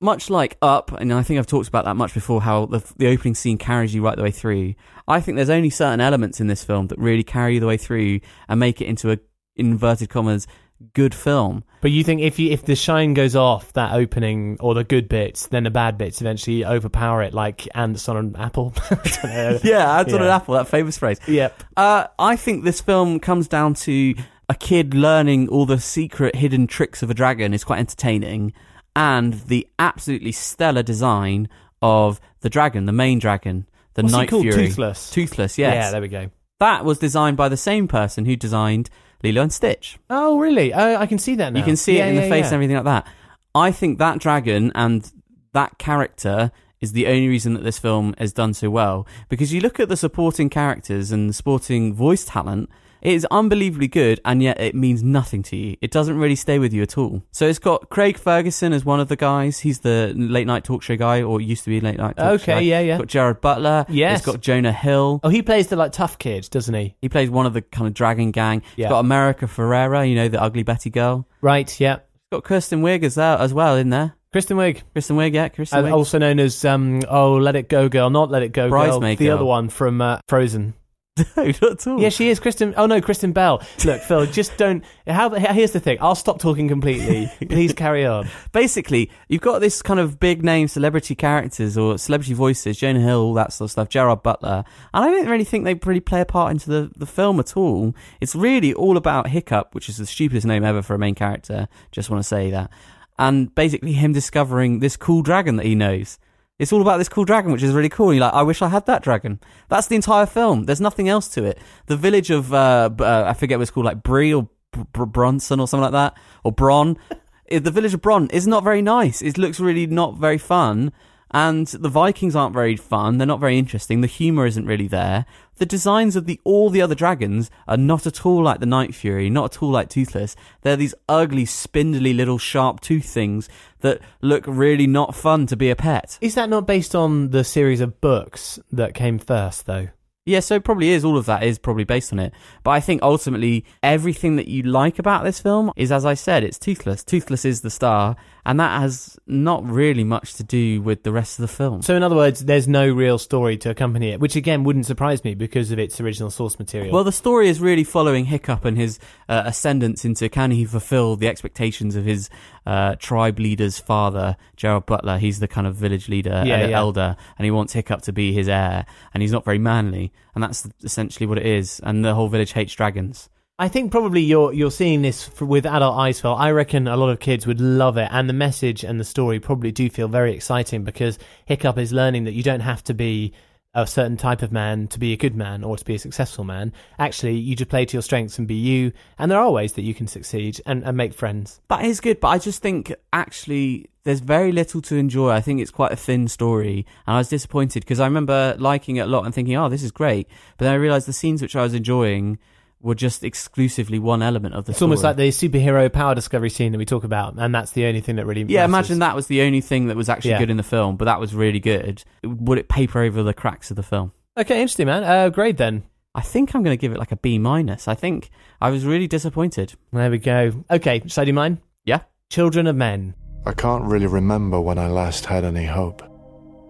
Much like Up, and I think I've talked about that much before, how the the opening scene carries you right the way through. I think there's only certain elements in this film that really carry you the way through and make it into a inverted commas good film. But you think if you if the shine goes off that opening or the good bits, then the bad bits eventually overpower it, like ants on an apple. I don't. Yeah, on an apple, that famous phrase. Yep. Uh, I think this film comes down to a kid learning all the secret hidden tricks of a dragon is quite entertaining, and the absolutely stellar design of the dragon, the main dragon, the What's Night called? Fury. Toothless? Toothless, yes. Yeah, there we go. that was designed by the same person who designed Lilo and Stitch. Oh, really? Oh, I can see that now. You can see Yeah, it in the face yeah. and everything like that. I think that dragon and that character is the only reason that this film has done so well. Because you look at the supporting characters and the supporting voice talent, it is unbelievably good, and yet it means nothing to you. It doesn't really stay with you at all. So it's got Craig Ferguson as one of the guys. He's the late night talk show guy, or used to be late night talk show Okay, guy. yeah, yeah. It's got Gerard Butler. Yes. It's got Jonah Hill. Oh, he plays the like tough kid, doesn't he? He plays one of the kind of dragon gang. Yeah. It's got America Ferrera, you know, the ugly Betty girl. Right. Yeah. It's got Kirsten Wiig as well, as well in there. Kristen Wiig, Kristen Wiig, yeah, Kristen Wiig. also known as um, oh, Let It Go Girl, not Let It Go Girl, the Girl. other one from uh, Frozen. no, not at all. Yeah, she is Kristen. Oh no, Kristen Bell. Look, Phil, just don't. How, here's the thing. I'll stop talking completely. Please carry on. Basically, you've got this kind of big name celebrity characters or celebrity voices, Jonah Hill, all that sort of stuff, Gerard Butler. And I don't really think they really play a part into the, the film at all. It's really all about Hiccup, which is the stupidest name ever for a main character. Just want to say that. And basically him discovering this cool dragon that he knows. It's all about this cool dragon, which is really cool. And You're like, I wish I had that dragon. That's the entire film. There's nothing else to it. The village of, uh, uh, I forget what it's called, like Bree or Br- Br- Bronson or something like that, or Bron. The village of Bron is not very nice. It looks really not very fun. And the Vikings aren't very fun. They're not very interesting. The humor isn't really there. The designs of the all the other dragons are not at all like the Night Fury, not at all like Toothless. They're these ugly, spindly little sharp tooth things that look really not fun to be a pet. Is that not based on the series of books that came first, though? Yeah, so it probably is. All of that is probably based on it. But I think ultimately everything that you like about this film is, as I said, it's Toothless. Toothless is the star, and that has not really much to do with the rest of the film. So, in other words, there's no real story to accompany it, which again wouldn't surprise me because of its original source material. Well, the story is really following Hiccup and his uh, ascendance into can he fulfill the expectations of his uh, tribe leader's father, Gerald Butler. He's the kind of village leader, Yeah, and yeah. elder, and he wants Hiccup to be his heir, and he's not very manly, and that's essentially what it is. And the whole village hates dragons. I think probably you're you're seeing this f with adult eyes, Phil. I reckon a lot of kids would love it, and the message and the story probably do feel very exciting because Hiccup is learning that you don't have to be a certain type of man to be a good man or to be a successful man. Actually, you just play to your strengths and be you, and there are ways that you can succeed and, and make friends. That is good, but I just think actually there's very little to enjoy. I think it's quite a thin story, and I was disappointed because I remember liking it a lot and thinking, "Oh, this is great," but then I realised the scenes which I was enjoying were just exclusively one element of the It's story. almost like the superhero power discovery scene that we talk about, and that's the only thing that really. Yeah, matters. imagine that was the only thing that was actually Yeah. good in the film, but that was really good. Would it paper over the cracks of the film? Okay, interesting, man. Uh, grade then. I think I'm going to give it like a B minus. I think I was really disappointed. There we go. Okay, shall I do mine? Yeah. Children of Men. I can't really remember when I last had any hope.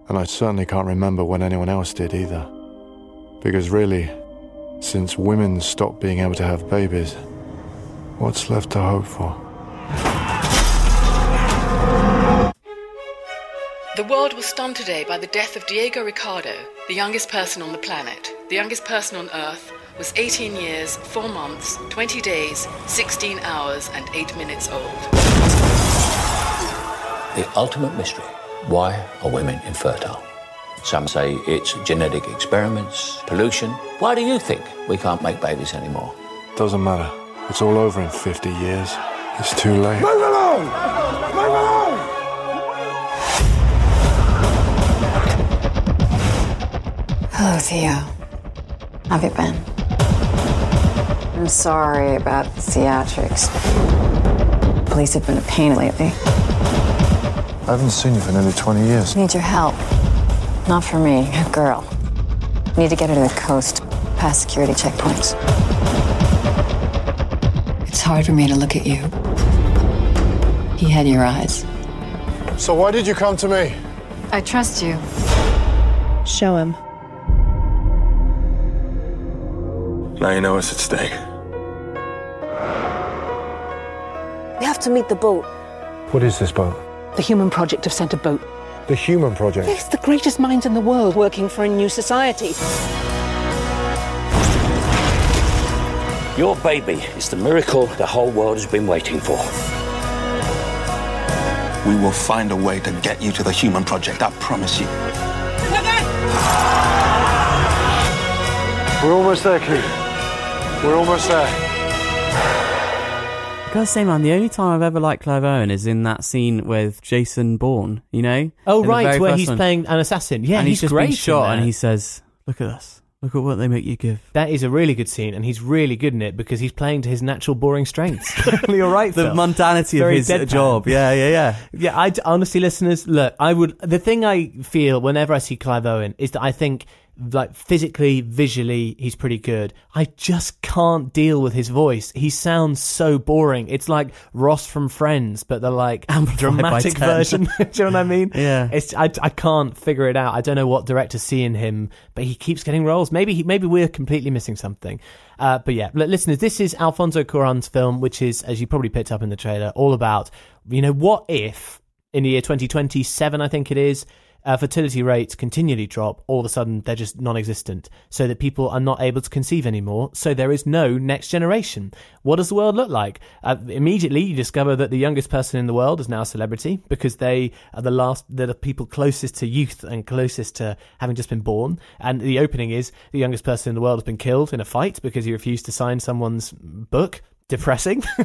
And I certainly can't remember when anyone else did either. Because really, since women stopped being able to have babies, what's left to hope for? The world was stunned today by the death of Diego Ricardo, the youngest person on the planet. The youngest person on Earth was 18 years, 4 months, 20 days, 16 hours, and 8 minutes old. The ultimate mystery. Why are women infertile? Some say it's genetic experiments, pollution. Why do you think we can't make babies anymore? Doesn't matter. It's all over in 50 years. It's too late. Move along! Move along! Hello, Theo. Have you been? I'm sorry about the theatrics. Police have been a pain lately. I haven't seen you for nearly 20 years. Need your help. Not for me, a girl. Need to get her to the coast, past security checkpoints. It's hard for me to look at you. He had your eyes. So why did you come to me? I trust you. Show him. Now you know what's at stake. We have to meet the boat. What is this boat? The Human Project have sent a boat. The Human Project. Yes, the greatest minds in the world working for a new society. Your baby is the miracle the whole world has been waiting for. We will find a way to get you to the Human Project, I promise you. We're almost there, Keith. We're almost there. Say, man, the only time I've ever liked Clive Owen is in that scene with Jason Bourne. You know? Oh, In right, where he's one. playing an assassin. Yeah, and he's, just great. been shot, and he says, "Look at us. Look at what they make you give." That is a really good scene, and he's really good in it because he's playing to his natural boring strengths. You're right, The Phil. mundanity of his uh, deadpan. job. Yeah, yeah, yeah. Yeah, I honestly, listeners, look, I would. The thing I feel whenever I see Clive Owen is that I think, like, physically, visually, he's pretty good. I just can't deal with his voice. He sounds so boring. It's like Ross from Friends, but the like Amplified dramatic version. Do you know what I mean? Yeah. It's I, I can't figure it out. I don't know what directors see in him, but he keeps getting roles. Maybe he, maybe we're completely missing something. Uh, but yeah, li- listeners, this is Alfonso Cuarón's film, which is, as you probably picked up in the trailer, all about you know what if in the year 2027, I think it is. Uh, fertility rates continually drop. All of a sudden, they're just non-existent, so that people are not able to conceive anymore. So there is no next generation. What does the world look like? Uh, immediately, you discover that the youngest person in the world is now a celebrity because they are the last, they're the people closest to youth and closest to having just been born. And the opening is the youngest person in the world has been killed in a fight because he refused to sign someone's book depressing.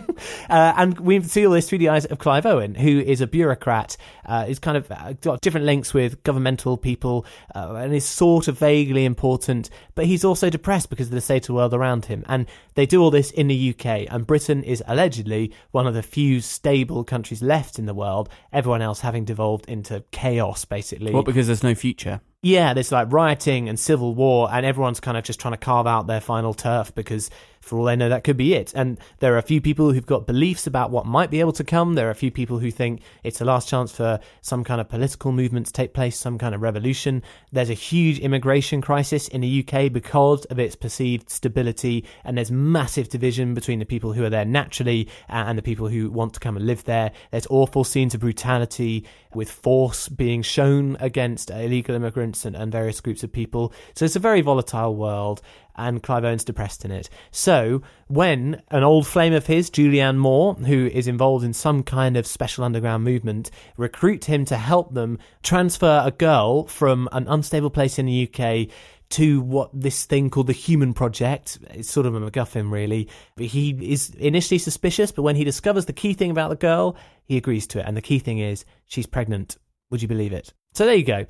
uh, and we see all this through the eyes of Clive Owen, who is a bureaucrat, uh, is kind of uh, got different links with governmental people, uh, and is sort of vaguely important, but he's also depressed because of the state of the world around him. And they do all this in the UK, and Britain is allegedly one of the few stable countries left in the world, everyone else having devolved into chaos, basically. What? Because there's no future. Yeah, there's like rioting and civil war, and everyone's kind of just trying to carve out their final turf because, for all they know, that could be it. And there are a few people who've got beliefs about what might be able to come. There are a few people who think it's the last chance for some kind of political movement to take place, some kind of revolution. There's a huge immigration crisis in the UK because of its perceived stability, and there's massive division between the people who are there naturally and the people who want to come and live there. There's awful scenes of brutality with force being shown against illegal immigrants and, and various groups of people. So it's a very volatile world, and Clive Owen's depressed in it. So when an old flame of his, Julianne Moore, who is involved in some kind of special underground movement, recruit him to help them transfer a girl from an unstable place in the UK to what this thing called the Human Project. It's sort of a MacGuffin, really. He is initially suspicious, but when he discovers the key thing about the girl, he agrees to it. And the key thing is she's pregnant. Would you believe it? So there you go.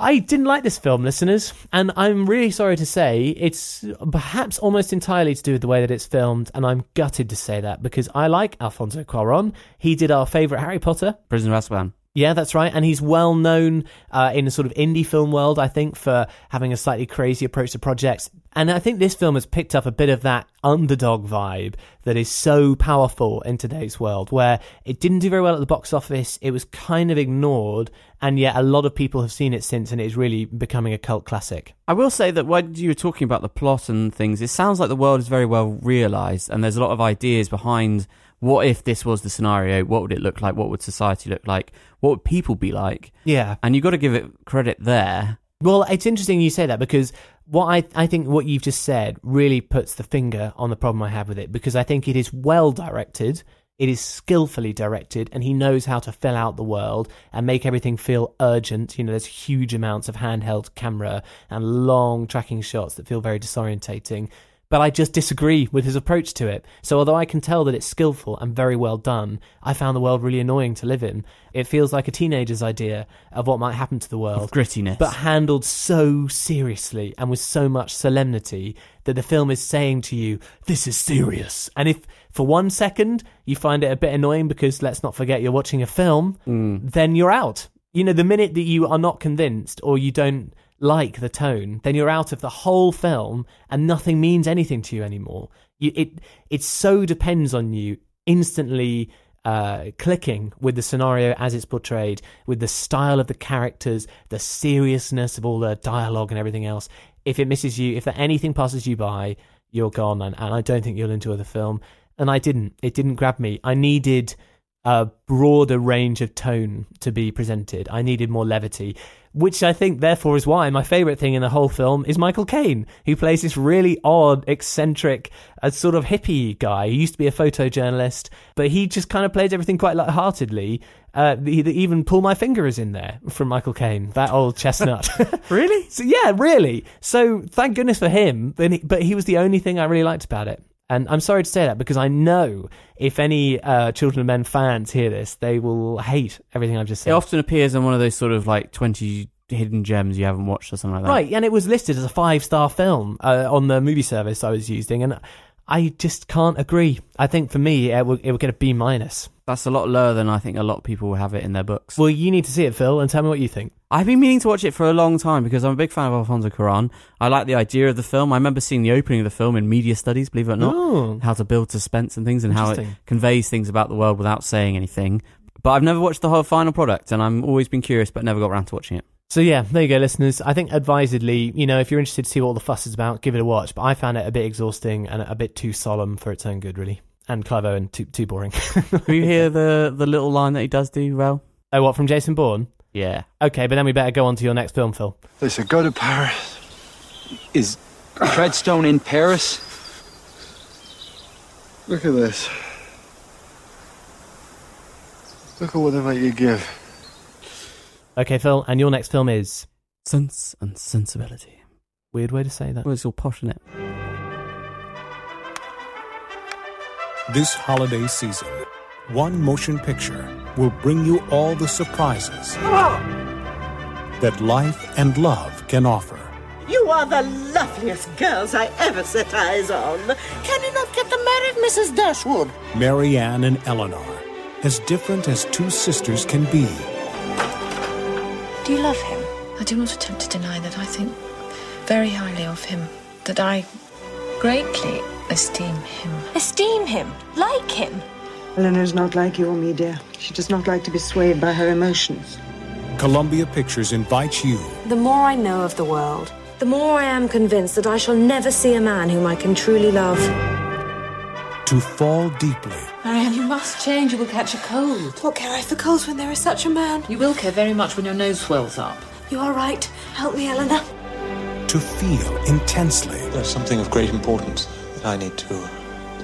I didn't like this film, listeners, and I'm really sorry to say it's perhaps almost entirely to do with the way that it's filmed, and I'm gutted to say that because I like Alfonso Cuarón. He did our favourite Harry Potter. Prisoner of Azkaban. Yeah, that's right. And he's well known uh, in the sort of indie film world, I think, for having a slightly crazy approach to projects. And I think this film has picked up a bit of that underdog vibe that is so powerful in today's world, where it didn't do very well at the box office. It was kind of ignored. And yet a lot of people have seen it since, and it is really becoming a cult classic. I will say that when you were talking about the plot and things, it sounds like the world is very well realised, and there's a lot of ideas behind what if this was the scenario? What would it look like? What would society look like? What would people be like? Yeah. And you've got to give it credit there. Well, it's interesting you say that because what I, I think what you've just said really puts the finger on the problem I have with it because I think it is well directed. It is skillfully directed, and he knows how to fill out the world and make everything feel urgent. You know, there's huge amounts of handheld camera and long tracking shots that feel very disorientating but I just disagree with his approach to it. So although I can tell that it's skillful and very well done, I found the world really annoying to live in. It feels like a teenager's idea of what might happen to the world. Of grittiness. But handled so seriously and with so much solemnity that the film is saying to you, this is serious. And if for one second you find it a bit annoying because let's not forget you're watching a film, Mm. then you're out. You know, the minute that you are not convinced or you don't like the tone, then you're out of the whole film and nothing means anything to you anymore. You, it it so depends on you instantly uh, clicking with the scenario as it's portrayed, with the style of the characters, the seriousness of all the dialogue and everything else. If it misses you, if anything passes you by, you're gone, and, and I don't think you'll enjoy the film. And I didn't. It didn't grab me. I needed a broader range of tone to be presented. I needed more levity, which I think, therefore, is why my favourite thing in the whole film is Michael Caine, who plays this really odd, eccentric, uh, sort of hippie guy. He used to be a photojournalist, but he just kind of plays everything quite lightheartedly. Uh, the, the, even Pull My Finger is in there from Michael Caine, that old chestnut. really? So, yeah, really. So thank goodness for him, but he, but he was the only thing I really liked about it. And I'm sorry to say that because I know if any uh, Children of Men fans hear this, they will hate everything I've just said. It often appears in one of those sort of like 20 hidden gems you haven't watched or something like that. Right, and it was listed as a five star film uh, on the movie service I was using, and I just can't agree. I think for me, it would, it would get a B minus. That's a lot lower than I think a lot of people will have it in their books. Well, you need to see it, Phil, and tell me what you think. I've been meaning to watch it for a long time because I'm a big fan of Alfonso Cuarón. I like the idea of the film. I remember seeing the opening of the film in media studies, believe it or not, Oh. how to build suspense and things and how it conveys things about the world without saying anything. But I've never watched the whole final product and I'm always been curious but never got around to watching it. So yeah, there you go, listeners. I think advisedly, you know, if you're interested to see what all the fuss is about, give it a watch. But I found it a bit exhausting and a bit too solemn for its own good, really, and Clive Owen too too boring. Will you hear the, the little line that he does do, Rel? oh, what from Jason Bourne? Yeah. Okay, but then we better go on to your next film, Phil. They said go to Paris. Is Treadstone in Paris? Look at this. Look at what they make you give. Okay, Phil, and your next film is Sense and Sensibility. weird way to say that. Well, it's all posh, isn't it? This holiday season, one motion picture will bring you all the surprises that life and love can offer. You are the loveliest girls I ever set eyes on. Can you not get them married, Mrs. Dashwood? Marianne and Elinor, as different as two sisters can be. Do you love him? I do not attempt to deny that I think very highly of him, that I greatly esteem him. Esteem him, like him. Elinor's not like you or me, dear. She does not like to be swayed by her emotions. Columbia Pictures invites you The more I know of the world, the more I am convinced that I shall never see a man whom I can truly love. To fall deeply Marianne, you must change. You will catch a cold. What care I for colds when there is such a man? You will care very much when your nose swells up. You are right. Help me, Elinor. to feel intensely. There's something of great importance that I need to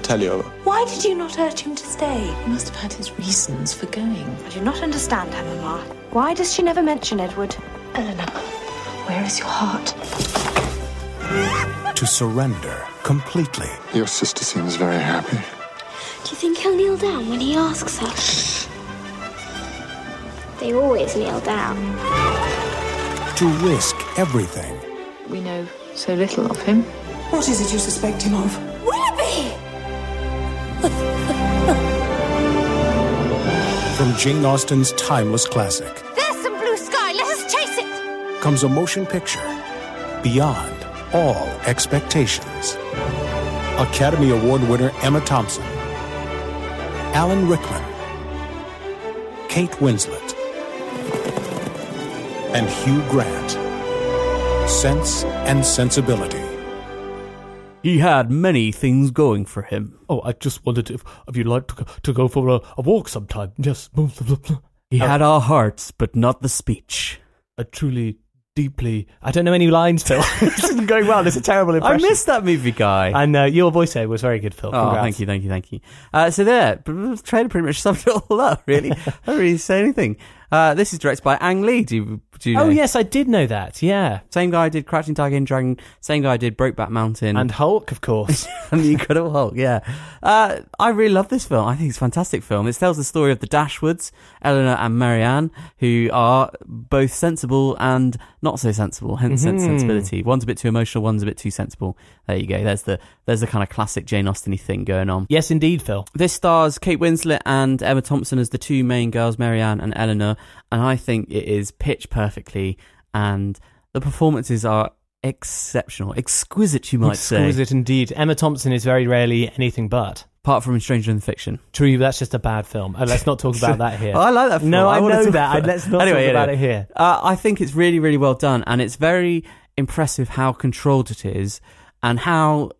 tell you. Why did you not urge him to stay? He must have had his reasons for going. I do not understand her, Mamma. Why does she never mention Edward? Elinor, where is your heart? To surrender completely. Your sister seems very happy. Do you think he'll kneel down when he asks her? They always kneel down. to risk everything. We know so little of him. What is it you suspect him of? Willoughby! From Jane Austen's timeless classic There's some blue sky. Let us chase it. comes a motion picture beyond all expectations. Academy Award winner Emma Thompson, Alan Rickman, Kate Winslet, and Hugh Grant. Sense and Sensibility. He had many things going for him. Oh, I just wondered if, if you'd like to, go- to go for a, a walk sometime. Yes. He had our hearts, but not the speech. a truly, deeply. I don't know any lines, Phil. this isn't going well. This is a terrible impression. I missed that movie guy. And uh, your voiceover was very good, Phil. Oh, thank you, thank you, thank you. Uh, so there, the trailer pretty much summed it all up. Really, I don't really say anything. Uh, this is directed by Ang Lee. Do you, do you Oh yes, I did know that. Yeah, Same guy did Crouching Tiger, Hidden Dragon. Same guy did Brokeback Mountain and Hulk, of course. and the Incredible Hulk. Yeah, uh, I really love this film. I think it's a fantastic film. It tells the story of the Dashwoods, Elinor and Marianne, who are both sensible and not so sensible. Hence, Mhm. sensibility. One's a bit too emotional. One's a bit too sensible. There you go. There's the there's the kind of classic Jane Austen thing going on. yes, indeed, Phil. This stars Kate Winslet and Emma Thompson as the two main girls, Marianne and Elinor, and I think it is pitched perfectly, and the performances are exceptional, exquisite, you might say. Exquisite indeed. Emma Thompson is very rarely anything but. Apart from Stranger Than Fiction. True, that's just a bad film. Uh, let's not talk about that here. Oh, I like that film. No, I, wanna know that. Let's not Anyway, talk about anyway. it here. Uh, I think it's really, really well done, and it's very impressive how controlled it is, and how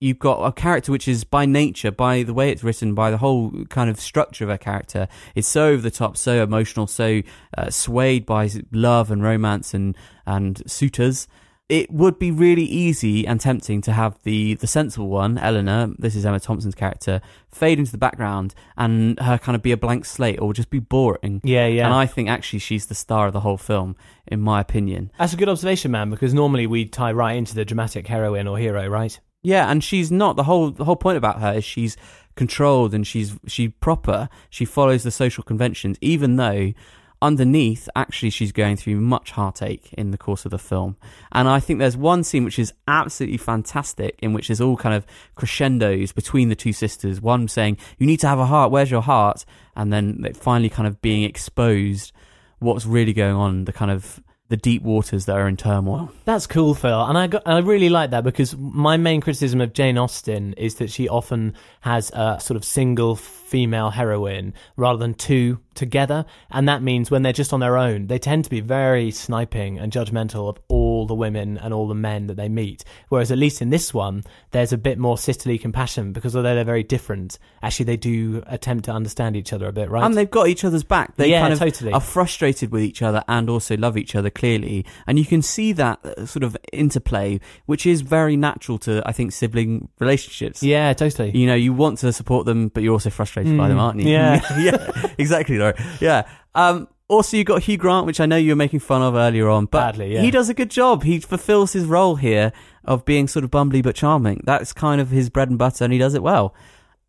you've got a character which is by nature, by the way it's written, by the whole kind of structure of a character, is so over the top, so emotional, so uh, swayed by love and romance and and suitors. It would be really easy and tempting to have the the sensible one, Elinor. This is Emma Thompson's character, fade into the background and her kind of be a blank slate or just be boring. Yeah, yeah. And I think actually she's the star of the whole film, in my opinion. That's a good observation, man, because normally we tie right into the dramatic heroine or hero, right? Yeah, and she's not the whole the whole point about her is she's controlled and she's she proper. She follows the social conventions, even though underneath actually she's going through much heartache in the course of the film. And I think there's one scene which is absolutely fantastic in which there's all kind of crescendos between the two sisters. One saying, "You need to have a heart. Where's your heart?" and then finally kind of being exposed what's really going on, the kind of the deep waters that are in turmoil. That's cool, Phil, and I got, I really like that because my main criticism of Jane Austen is that she often has a sort of single female heroine rather than two together, and that means when they're just on their own, they tend to be very sniping and judgmental of all the women and all the men that they meet. Whereas at least in this one, there's a bit more sisterly compassion because although they're very different, actually they do attempt to understand each other a bit, right? And they've got each other's back. They Yeah, kind of totally. are frustrated with each other and also love each other clearly. And you can see that uh, sort of interplay, which is very natural to, I think, sibling relationships. yeah, totally. You know, you want to support them, but you're also frustrated by Mm, them, aren't you? yeah. yeah, exactly, Laura. Yeah. Um, also, you got Hugh Grant, which I know you were making fun of earlier on, but Badly, yeah. he does a good job. He fulfills his role here of being sort of bumbly but charming. That's kind of his bread and butter, and he does it well.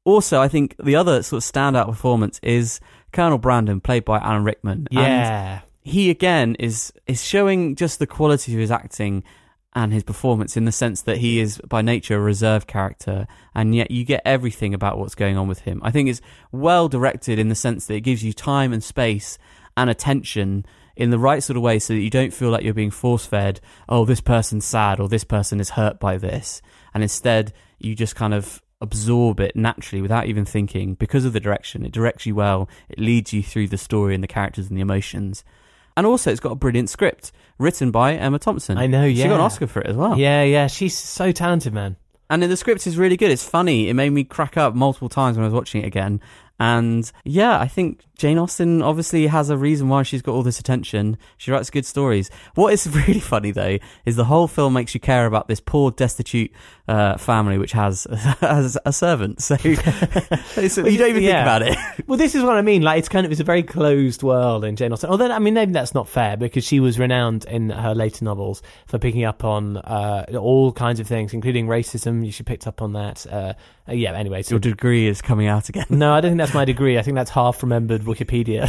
Also, I think the other sort of standout performance is Colonel Brandon, played by Alan Rickman. And Yeah. he again is is showing just the quality of his acting and his performance in the sense that he is by nature a reserved character and yet you get everything about what's going on with him. I think it's well directed in the sense that it gives you time and space and attention in the right sort of way so that you don't feel like you're being force fed, oh this person's sad or this person is hurt by this and instead you just kind of absorb it naturally without even thinking because of the direction. It directs you well, it leads you through the story and the characters and the emotions. And also, it's got a brilliant script written by Emma Thompson. I know, She got an. Oscar for it as well. Yeah, yeah, she's so talented, man. And then the script is really good. It's funny. It made me crack up multiple times when I was watching it again. And yeah, I think Jane Austen obviously has a reason why she's got all this attention. She writes good stories. What is really funny though is the whole film makes you care about this poor, destitute uh, family which has has a servant. So you don't even Yeah. think about it. Well, this is what I mean. Like, it's kind of it's a very closed world in Jane Austen. Although, I mean, maybe that's not fair because she was renowned in her later novels for picking up on uh, all kinds of things, including racism. She picked up on that. Uh, uh, yeah. Anyway, so Your degree is coming out again. no, I don't think that's my degree. I think that's half remembered Wikipedia.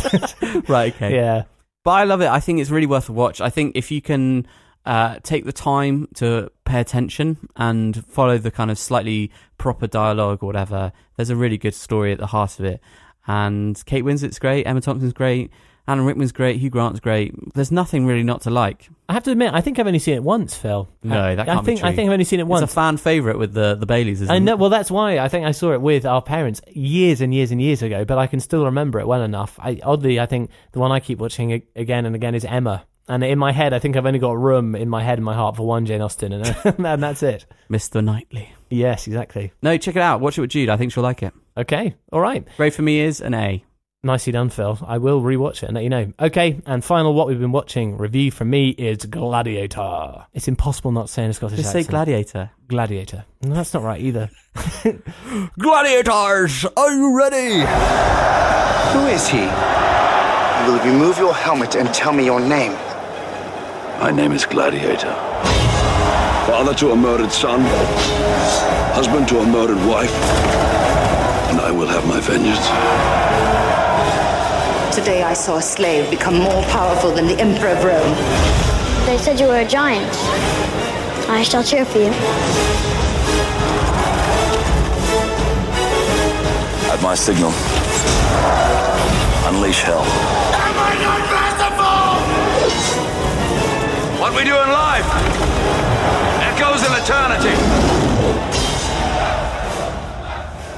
right. Okay. yeah. But I love it. I think it's really worth a watch. I think if you can uh, take the time to pay attention and follow the kind of slightly proper dialogue or whatever, there's a really good story at the heart of it. And Kate Winslet's great, Emma Thompson's great, Alan Rickman's great, Hugh Grant's great. There's nothing really not to like. I have to admit, I think I've only seen it once, Phil. No, that can't I think be true. I think I've only seen it once. It's a fan favourite with the the Baileys, isn't I know. it? Well, that's why I think I saw it with our parents years and years and years ago. But I can still remember it well enough. I, oddly, I think the one I keep watching again and again is Emma. And in my head, I think I've only got room in my head and my heart for one Jane Austen, and, and that's it. Mr. Knightley. Yes, exactly. No, check it out. Watch it with Jude. I think she'll like it. Okay, all right. Great for me is an A. Nicely done, Phil. I will rewatch it and let you know. Okay, and final, what we've been watching review from me is Gladiator. It's impossible not saying say in a Scottish Just say. Gladiator. Gladiator. No, that's not right either. Gladiators, are you ready? Who is he? Will you remove your helmet and tell me your name? My name is Gladiator. Father to a murdered son, husband to a murdered wife, and I will have my vengeance. Today I saw a slave become more powerful than the Emperor of Rome. They said you were a giant. I shall cheer for you. At my signal, unleash hell. I'm invincible. What we do in life echoes in eternity.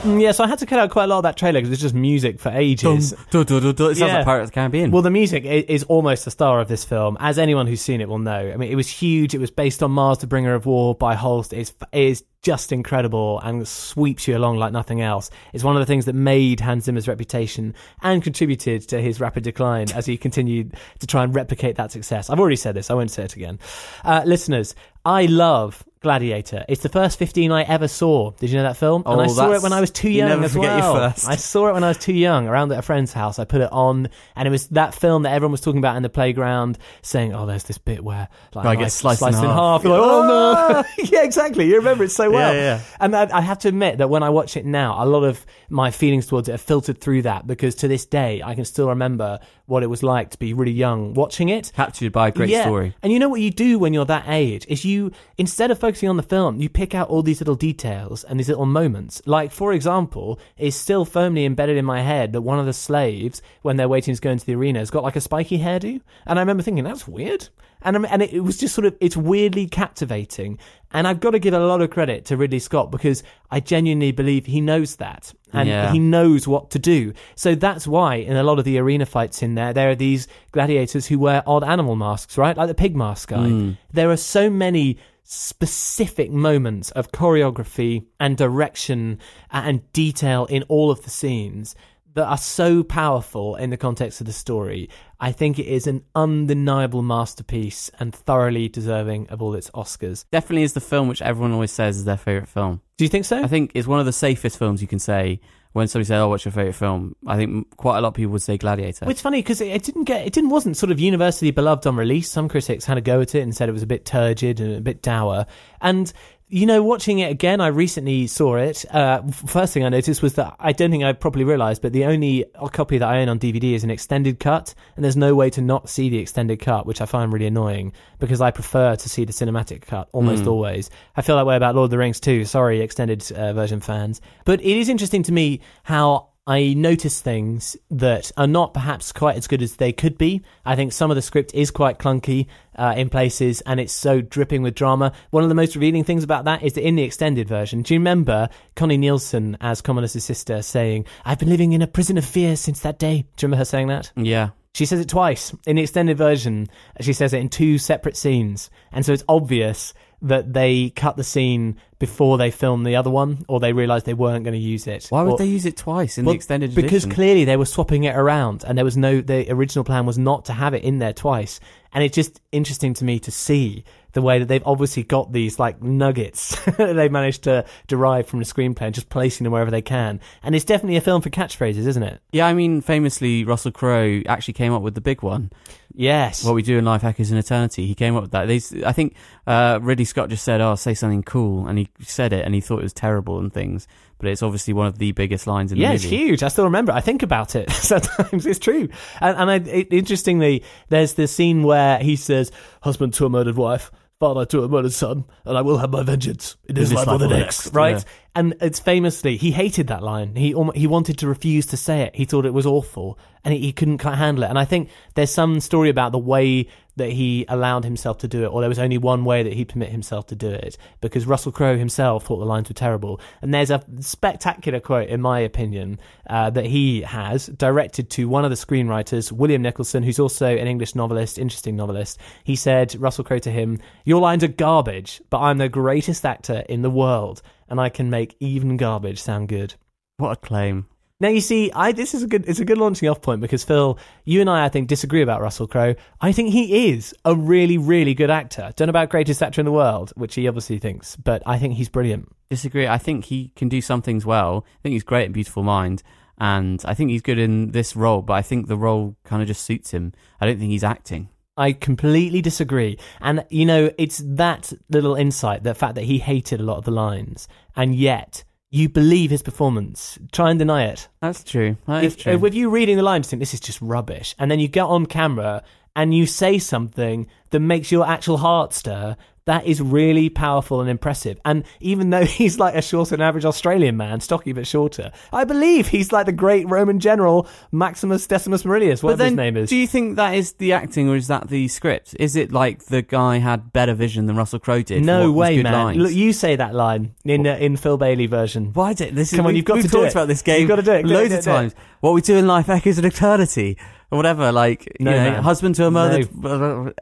Mm, Yeah, so I had to cut out quite a lot of that trailer because it's just music for ages. Dun, dun, dun, dun. It sounds like Pirates of the Caribbean. Well, the music i- is almost the star of this film, as anyone who's seen it will know. I mean, it was huge. It was based on Mars, the Bringer of War by Holst. It's, it is just incredible and sweeps you along like nothing else. It's one of the things that made Hans Zimmer's reputation and contributed to his rapid decline as he continued to try and replicate that success. I've already said this, I won't say it again. Uh, listeners, I love Gladiator. It's the first 15 I ever saw. Did you know that film? Oh, and Oh, I saw it when I was too you young never as forget your well. first. I saw it when I was too young around at a friend's house. I put it on, and it was that film that everyone was talking about in the playground, saying, "Oh, there's this bit where like, I gets sliced in in half." half." You're like, "Oh no!" yeah, exactly. You remember it so well. Yeah, yeah. And I, I have to admit that when I watch it now, a lot of my feelings towards it are filtered through that because to this day, I can still remember what it was like to be really young watching it. Captured by a great Yeah. story. And you know what you do when you're that age is you instead of focusing on the film, you pick out all these little details and these little moments. Like for example, it's still firmly embedded in my head that one of the slaves, when they're waiting to go into the arena, has got like a spiky hairdo, and I remember thinking that's weird. And and it, it was just sort of it's weirdly captivating. And I've got to give a lot of credit to Ridley Scott because I genuinely believe he knows that and Yeah. he knows what to do. So that's why in a lot of the arena fights in there, there are these gladiators who wear odd animal masks, right? Like the pig mask guy. Mm. There are so many specific moments of choreography and direction and detail in all of the scenes that are so powerful in the context of the story. I think it is an undeniable masterpiece and thoroughly deserving of all its Oscars. Definitely is the film which everyone always says is their favourite film. Do you think so? I think it's one of the safest films you can say when somebody said, "Oh, what's your favourite film?" I think quite a lot of people would say Gladiator. Well, it's funny because it, it didn't get it didn't wasn't sort of universally beloved on release. Some critics had a go at it and said it was a bit turgid and a bit dour. And you know, watching it again, I recently saw it. Uh, first thing I noticed was that I don't think I properly realised, but the only copy that I own on DVD is an extended cut, and there's no way to not see the extended cut, which I find really annoying because I prefer to see the cinematic cut almost Mm. always. I feel that way about Lord of the Rings too. Sorry, extended uh, version fans, but it is interesting to me how I notice things that are not perhaps quite as good as they could be. I think some of the script is quite clunky uh, in places and it's so dripping with drama. One of the most revealing things about that is that in the extended version, do you remember Connie Nielsen as Commodus's sister saying, I've been living in a prison of fear since that day? Do you remember her saying that? yeah. She says it twice. In the extended version, she says it in two separate scenes. And so it's obvious that they cut the scene before they filmed the other one, or they realised they weren't going to use it. Why would Or- they use it twice in well, the extended because clearly they were swapping it around, and there was no. The original plan was not to have it in there twice, and it's just interesting to me to see the way that they've obviously got these like nuggets that they managed to derive from the screenplay and just placing them wherever they can. And it's definitely a film for catchphrases, isn't it? Yeah, I mean, famously, Russell Crowe actually came up with the big one. Yes. What we do in life echoes in eternity. He came up with that. These, I think uh, Ridley Scott just said, "Oh, say something cool," and he said it, and he thought it was terrible and things. But it's obviously one of the biggest lines in the yeah, the it's huge. I still remember. it. I think about it sometimes. It's true. And, and I, it, interestingly, there's the scene where he says, "Husband to a murdered wife." Father to a murdered son, and I will have my vengeance in his life or the next. Right, yeah. and it's famously he hated that line. He he wanted to refuse to say it. He thought it was awful, and he, he couldn't quite handle it. And I think there's some story about the way that he allowed himself to do it, or there was only one way that he'd permit himself to do it, because Russell Crowe himself thought the lines were terrible. And there's a spectacular quote, in my opinion, uh, that he has directed to one of the screenwriters, William Nicholson, who's also an English novelist, interesting novelist. He said, Russell Crowe to him, Your lines are garbage, but I'm the greatest actor in the world, and I can make even garbage sound good. What a claim! Now you see, I this is a good it's a good launching off point because Phil, you and I I think disagree about Russell Crowe. I think he is a really really good actor. Don't know about greatest actor in the world, which he obviously thinks, but I think he's brilliant. Disagree. I think he can do some things well. I think he's great in Beautiful Mind, and I think he's good in this role. But I think the role kind of just suits him. I don't think he's acting. I completely disagree. And you know, it's that little insight, the fact that he hated a lot of the lines, and yet you believe his performance. Try and deny it. That's true. That is if, true. with you reading the lines, you think this is just rubbish, and then you get on camera and you say something that makes your actual heart stir. That is really powerful and impressive. And even though he's like a shorter than average Australian man, stocky but shorter, I believe he's like the great Roman general Maximus Decimus Meridius, whatever then, his name is. do you think that is the acting, or is that the script? Is it like the guy had better vision than Russell Crowe did? no way, man! lines? Look, you say that line in uh, in Phil Bailey version. Why did this? Is, Come on, you've got to it. about this game. You've got to do it. Do it, loads do it, of times. What we do in life echoes an eternity, or whatever. Like No, you know, man. husband to a murdered.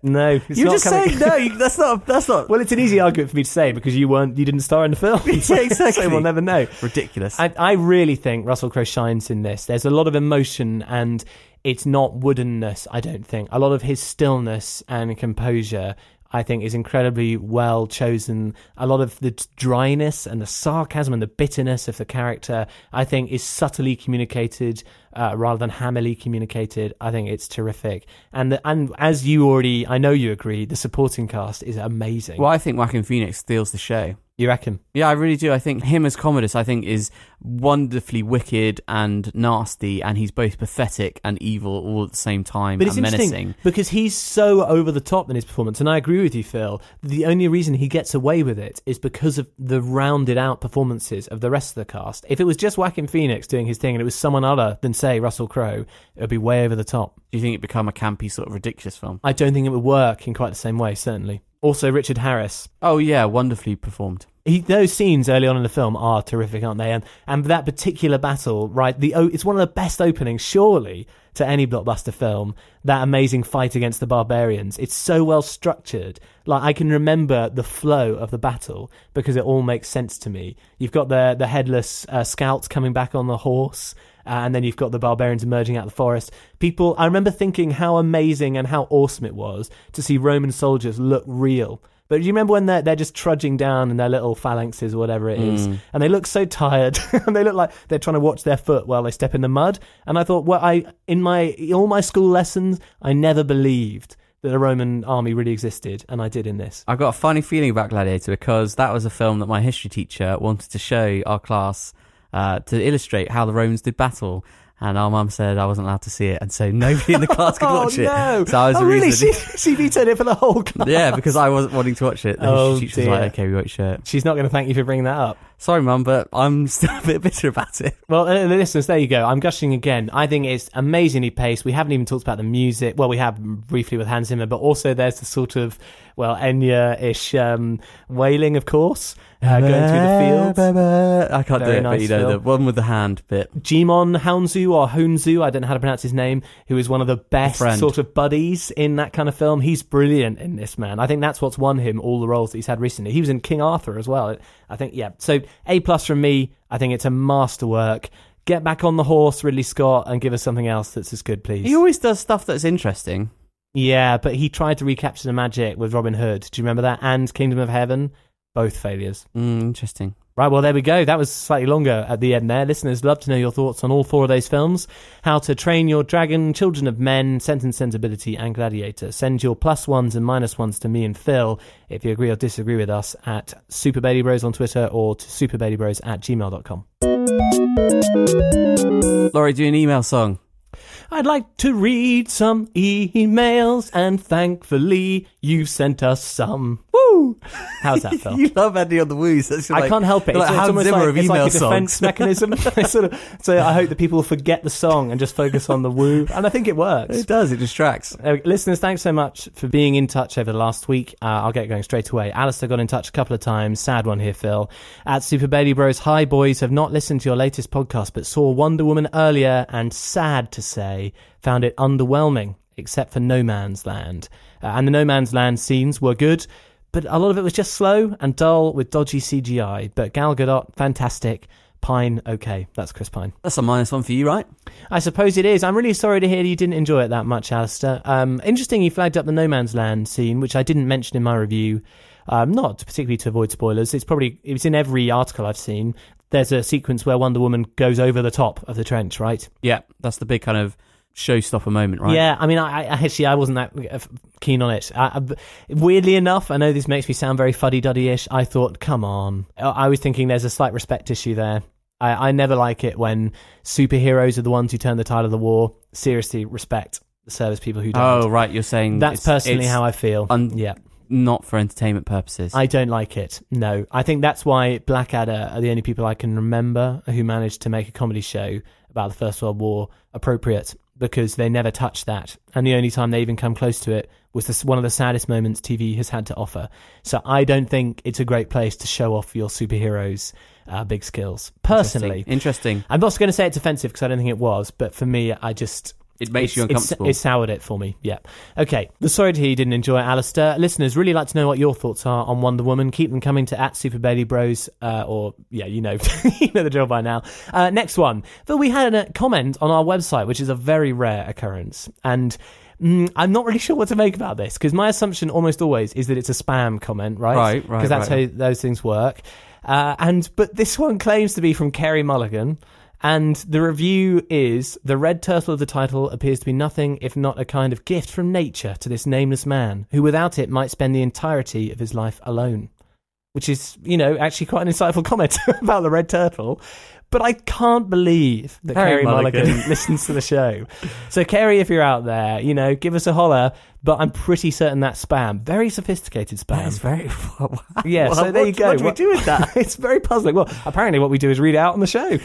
No, it's You're just coming- saying no. you- That's not. That's not. Well, it's an easy argument for me to say because you weren't, you didn't star in the film. so, Yeah, exactly. so we'll never know. Ridiculous. I, I really think Russell Crowe shines in this. There's a lot of emotion and it's not woodenness, I don't think. A lot of his stillness and composure, I think, is incredibly well chosen. A lot of the dryness and the sarcasm and the bitterness of the character, I think, is subtly communicated uh, rather than hammily communicated. I think it's terrific. And the, and as you already, I know you agree, the supporting cast is amazing. Well, I think Joaquin Phoenix steals the show. You reckon? Yeah, I really do. I think him as Commodus, I think, is wonderfully wicked and nasty, and he's both pathetic and evil all at the same time But it's and interesting menacing. because he's so over the top in his performance, and I agree with you, Phil. The only reason he gets away with it is because of the rounded out performances of the rest of the cast. If it was just Joaquin Phoenix doing his thing and it was someone other than, say, Russell Crowe, it would be way over the top. Do you think it'd become a campy sort of ridiculous film? I don't think it would work in quite the same way, certainly. Also, Richard Harris. Oh yeah, wonderfully performed. He, those scenes early on in the film are terrific, aren't they? And and that particular battle, right? The it's one of the best openings, surely, to any blockbuster film. That amazing fight against the barbarians. It's so well structured. Like I can remember the flow of the battle because it all makes sense to me. You've got the the headless uh, scouts coming back on the horse. Uh, and then you've got the barbarians emerging out of the forest. People, I remember thinking how amazing and how awesome it was to see Roman soldiers look real. But do you remember when they're, they're just trudging down in their little phalanxes or whatever it is, Mm. and they look so tired, and they look like they're trying to watch their foot while they step in the mud. And I thought, well, I in my all my school lessons, I never believed that a Roman army really existed, and I did in this. I've got a funny feeling about Gladiator because that was a film that my history teacher wanted to show our class uh, to illustrate how the Romans did battle. And our mum said I wasn't allowed to see it, and so nobody in the class could watch oh watch no! So I was oh the really? reason. She, she vetoed it for the whole class. yeah, because I wasn't wanting to watch it. The Oh, teacher dear. was like, "Okay, we won't it." She's not going to thank you for bringing that up. Sorry, mum, but I'm still a bit bitter about it. Well, uh, listeners, there you go. I'm gushing again. I think it's amazingly paced. We haven't even talked about the music. Well, we have briefly with Hans Zimmer, but also there's the sort of, well, Enya-ish um, wailing, of course, uh, going through the fields. I can't Very do it, but you know film. the one with the hand bit. Djimon Hounsou or Hounsou, I don't know how to pronounce his name, who is one of the best friend. sort of buddies in that kind of film. He's brilliant in this, man. I think that's what's won him all the roles that he's had recently. He was in King Arthur as well. I think, yeah. So, A plus from me. I think it's a masterwork. Get back on the horse, Ridley Scott, and give us something else that's as good, please. He always does stuff that's interesting. Yeah, but he tried to recapture the magic with Robin Hood. Do you remember that? And Kingdom of Heaven, both failures. Mm, interesting. Right, well, there we go. That was slightly longer at the end there. Listeners, love to know your thoughts on all four of those films How to Train Your Dragon, Children of Men, Sense and Sensibility, and Gladiator. Send your plus ones and minus ones to me and Phil if you agree or disagree with us at Super Bailey Bros on Twitter or to superbailybros at gmail.com. Laurie, do an email song. I'd like to read some emails, and thankfully you've sent us some. Woo! How's that, Phil? you love Andy on the woos. That's I like- can't help it. It's, like it's almost like, of it's like a defense songs. mechanism. Sort of, so I hope that people forget the song and just focus on the woo, and I think it works. It does. It distracts. Uh, listeners, thanks so much for being in touch over the last week. Uh, I'll get going straight away. Alistair got in touch a couple of times. Sad one here, Phil. At Super Bailey Bros, hi boys, have not listened to your latest podcast, but saw Wonder Woman earlier and sad to say, found it underwhelming, except for No Man's Land. Uh, and the No Man's Land scenes were good, but a lot of it was just slow and dull with dodgy CGI. But Gal Gadot, fantastic. Pine, okay. That's Chris Pine. That's a minus one for you, right? I suppose it is. I'm really sorry to hear you didn't enjoy it that much, Alistair. Um, interesting, you flagged up the No Man's Land scene, which I didn't mention in my review. Um, not particularly to avoid spoilers. It's probably it was in every article I've seen. There's a sequence where Wonder Woman goes over the top of the trench, right? Yeah, that's the big kind of showstopper moment, right? Yeah, I mean, I, I actually I wasn't that uh, keen on it. I, I- weirdly enough, I know this makes me sound very fuddy duddy ish. I thought, come on. I, was thinking there's a slight respect issue there. I, I never like it when superheroes are the ones who turn the tide of the war. Seriously, respect the service people who don't. Oh, right. You're saying That's it's- personally it's how I feel. un- yeah. Not for entertainment purposes. I don't like it. No, I think that's why Blackadder are the only people I can remember who managed to make a comedy show about the First World War appropriate because they never touched that, and the only time they even come close to it was this, one of the saddest moments TV has had to offer. So I don't think it's a great place to show off your superheroes' uh, big skills. Personally, Interesting. I'm not going to say it's offensive because I don't think it was, but for me, I just It makes it's- you uncomfortable. It soured it for me. Yeah. Okay. The sorry to hear you didn't enjoy it, Alistair. Listeners, really like to know what your thoughts are on Wonder Woman. Keep them coming to at Super Bailey Bros. Uh, or yeah, you know, you know the drill by now. Uh, next one. But we had a comment on our website, which is a very rare occurrence, and. Mm, I'm not really sure what to make about this because my assumption almost always is that it's a spam comment, right? Right, right, Because that's right. how those things work. Uh, and but this one claims to be from Carey Mulligan, and the review is the red turtle of the title appears to be nothing if not a kind of gift from nature to this nameless man, who without it might spend the entirety of his life alone. Which is, you know, actually quite an insightful comment about the red turtle. But I can't believe that Carey Carey Mulligan, Mulligan. listens to the show. So, Carey, if you're out there, you know, give us a holler. But I'm pretty certain that's spam. Very sophisticated spam. That is very. Yeah, Well, so there you go. what do we do with that? it's very puzzling. Well, apparently, what we do is read it out on the show.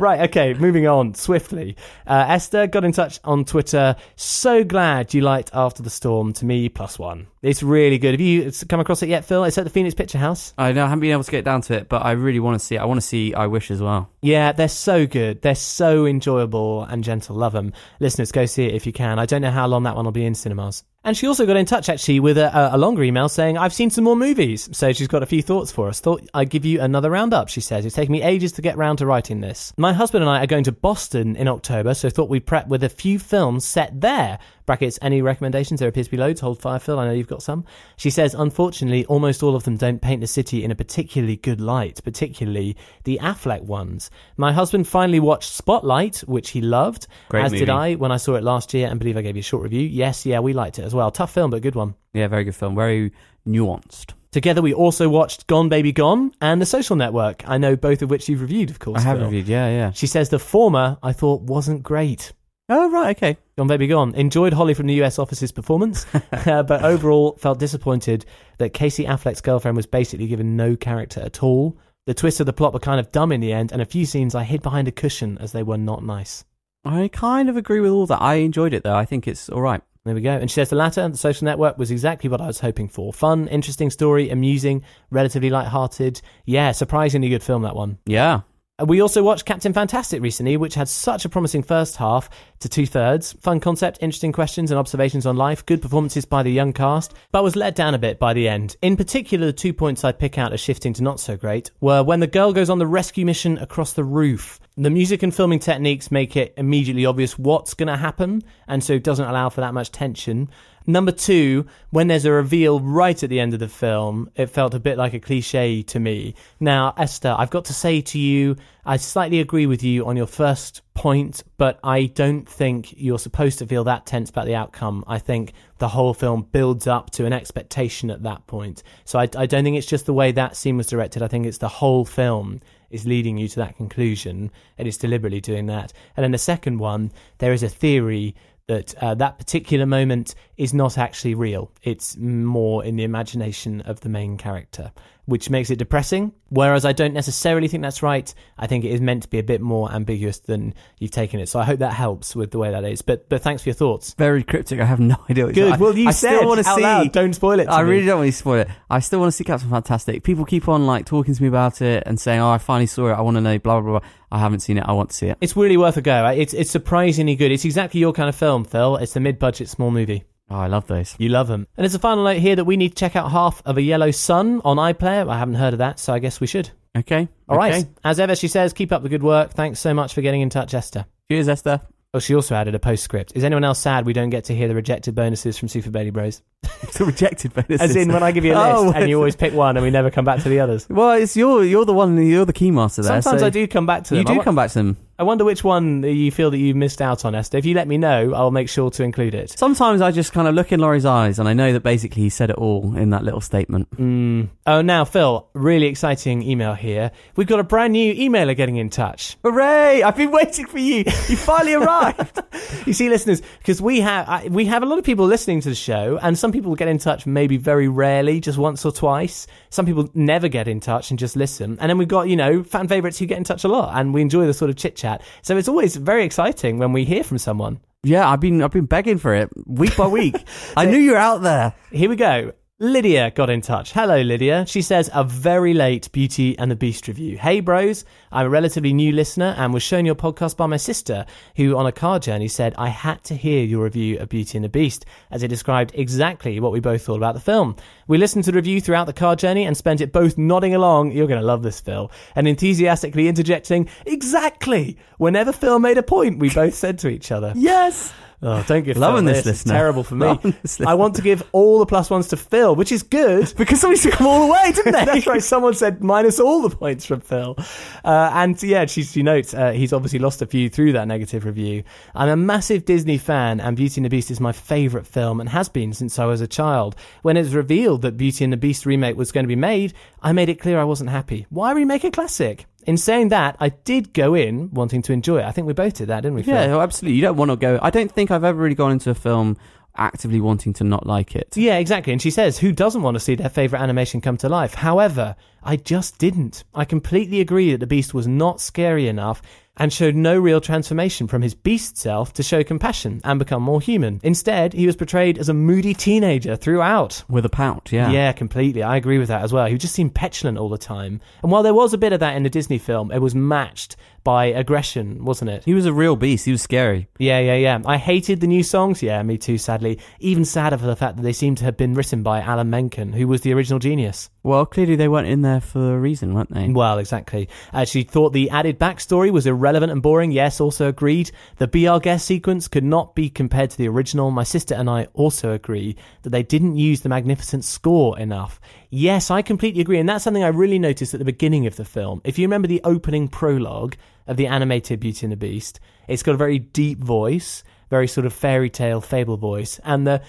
right, okay, moving on swiftly. Uh, Esther got in touch on Twitter. So glad you liked After the Storm to me, plus one. It's really good. Have you come across it yet, Phil? It's at the Phoenix Picture House. I know I haven't been able to get down to it, but I really want to see it. I want to see I Wish as well. Yeah, they're so good. They're so enjoyable and gentle. Love them. Listeners, go see it if you can. I don't know how long that one will be in cinemas. And she also got in touch actually with a, a longer email saying, I've seen some more movies. So she's got a few thoughts for us. Thought I'd give you another roundup, she says. It's taken me ages to get round to writing this. My husband and I are going to Boston in October, so thought we'd prep with a few films set there. Brackets, any recommendations? There appears to be loads. Hold fire, Phil. I know you've got some. She says, unfortunately, almost all of them don't paint the city in a particularly good light, particularly the Affleck ones. My husband finally watched Spotlight, which he loved, Great as did. I when I saw it last year and believe I gave you a short review. Yes, yeah, we liked it as well. Tough film, but good one. Yeah, very good film. Very nuanced. Together, we also watched Gone Baby Gone and The Social Network. I know both of which you've reviewed, of course. I have Phil. reviewed. Yeah, yeah. She says the former I thought wasn't great. Oh right, okay. Gone Baby Gone. Enjoyed Holly from the US office's performance, uh, but overall felt disappointed that Casey Affleck's girlfriend was basically given no character at all. The twists of the plot were kind of dumb in the end, and a few scenes I hid behind a cushion as they were not nice. I kind of agree with all that. I enjoyed it though. I think it's all right. There we go. And she says the latter, the social network, was exactly what I was hoping for. Fun, interesting story, amusing, relatively light-hearted. Yeah, surprisingly good film, that one. Yeah. We also watched Captain Fantastic recently, which had such a promising first half to two thirds. Fun concept, interesting questions and observations on life, good performances by the young cast, but was let down a bit by the end. In particular, the two points I'd pick out as shifting to not so great were when the girl goes on the rescue mission across the roof. The music and filming techniques make it immediately obvious what's going to happen, and so it doesn't allow for that much tension. Number two, when there's a reveal right at the end of the film, it felt a bit like a cliche to me. Now, Esther, I've got to say to you, I slightly agree with you on your first point, but I don't think you're supposed to feel that tense about the outcome. I think the whole film builds up to an expectation at that point. So I, I don't think it's just the way that scene was directed. I think it's the whole film is leading you to that conclusion and it's deliberately doing that. And then the second one, there is a theory that uh, that particular moment is not actually real. It's more in the imagination of the main character, which makes it depressing. Whereas I don't necessarily think that's right. I think it is meant to be a bit more ambiguous than you've taken it. So I hope that helps with the way that is. But but thanks for your thoughts. Very cryptic. I have no idea. What Good. Well, you I said still want to see. loud, don't spoil it. I me. really don't want to spoil it. I still want to see Captain Fantastic. People keep on like talking to me about it and saying, "Oh, I finally saw it. I want to know." Blah blah blah. I haven't seen it. I want to see it. It's really worth a go. It's it's surprisingly good. It's exactly your kind of film, Phil. It's a mid-budget small movie. Oh, I love those. You love them. And there's a final note here that we need to check out half of a Yellow Sun on iPlayer. I haven't heard of that, so I guess we should. Okay. All right. okay. As ever, she says, keep up the good work. Thanks so much for getting in touch, Esther. Cheers, Esther. Oh, she also added a postscript. Is anyone else sad we don't get to hear the rejected bonuses from Super Bailey Bros? the rejected bonuses. As in, when I give you a list Oh, and you always pick one and we never come back to the others. Well, it's you're you're the one. You're the key master there. Sometimes so I do come back to them. You do come back to them. I wonder which one you feel that you missed out on, Esther. If you let me know, I'll make sure to include it. Sometimes I just kind of look in Laurie's eyes and I know that basically he said it all in that little statement. Mm. Oh, now, Phil, really exciting email here. We've got a brand new emailer getting in touch. Hooray! I've been waiting for you. You finally arrived. You see, listeners, because we have I, we have a lot of people listening to the show, and some people get in touch maybe very rarely, just once or twice. Some people never get in touch and just listen, and then we've got you know fan favorites who get in touch a lot, and we enjoy the sort of chit chat. So it's always very exciting when we hear from someone. yeah, I've been I've been begging for it week by week. I knew you were out there. Here we go. Lydia got in touch. Hello, Lydia. She says, a very late Beauty and the Beast review. Hey, bros. I'm a relatively new listener and was shown your podcast by my sister, who on a car journey said, I had to hear your review of Beauty and the Beast, as it described exactly what we both thought about the film. We listened to the review throughout the car journey and spent it both nodding along, you're going to love this, Phil, and enthusiastically interjecting, exactly, whenever Phil made a point, we both said to each other. Yes. Oh, don't give Loving Phil this this. It's terrible for me. I want to give all the plus ones to Phil, which is good. Because somebody took them all away, didn't they? That's right. Someone said minus all the points from Phil. Uh, and yeah, she, she notes uh, he's obviously lost a few through that negative review. I'm a massive Disney fan, and Beauty and the Beast is my favourite film and has been since I was a child. When it was revealed that Beauty and the Beast remake was going to be made, I made it clear I wasn't happy. Why remake a classic? In saying that, I did go in wanting to enjoy it. I think we both did that, didn't we? Phil? Yeah, oh, absolutely. You don't want to go. I don't think I've ever really gone into a film actively wanting to not like it. Yeah, exactly. And she says, who doesn't want to see their favourite animation come to life? However, I just didn't. I completely agree that the Beast was not scary enough and showed no real transformation from his beast self to show compassion and become more human. Instead, he was portrayed as a moody teenager throughout. With a pout, yeah. Yeah, completely. I agree with that as well. He just seemed petulant all the time. And while there was a bit of that in the Disney film, it was matched by aggression, wasn't it? He was a real beast. He was scary. Yeah, yeah, yeah. I hated the new songs. Yeah, me too, sadly. Even sadder for the fact that they seem to have been written by Alan Menken, who was the original genius. Well, clearly they weren't in there for a reason, weren't they? Well, exactly. Uh, she thought the added backstory was irrelevant and boring. Yes, also agreed. The Our Guest sequence could not be compared to the original. My sister and I also agree that they didn't use the magnificent score enough. Yes, I completely agree. And that's something I really noticed at the beginning of the film. If you remember the opening prologue of the animated Beauty and the Beast, it's got a very deep voice, very sort of fairy tale fable voice. And the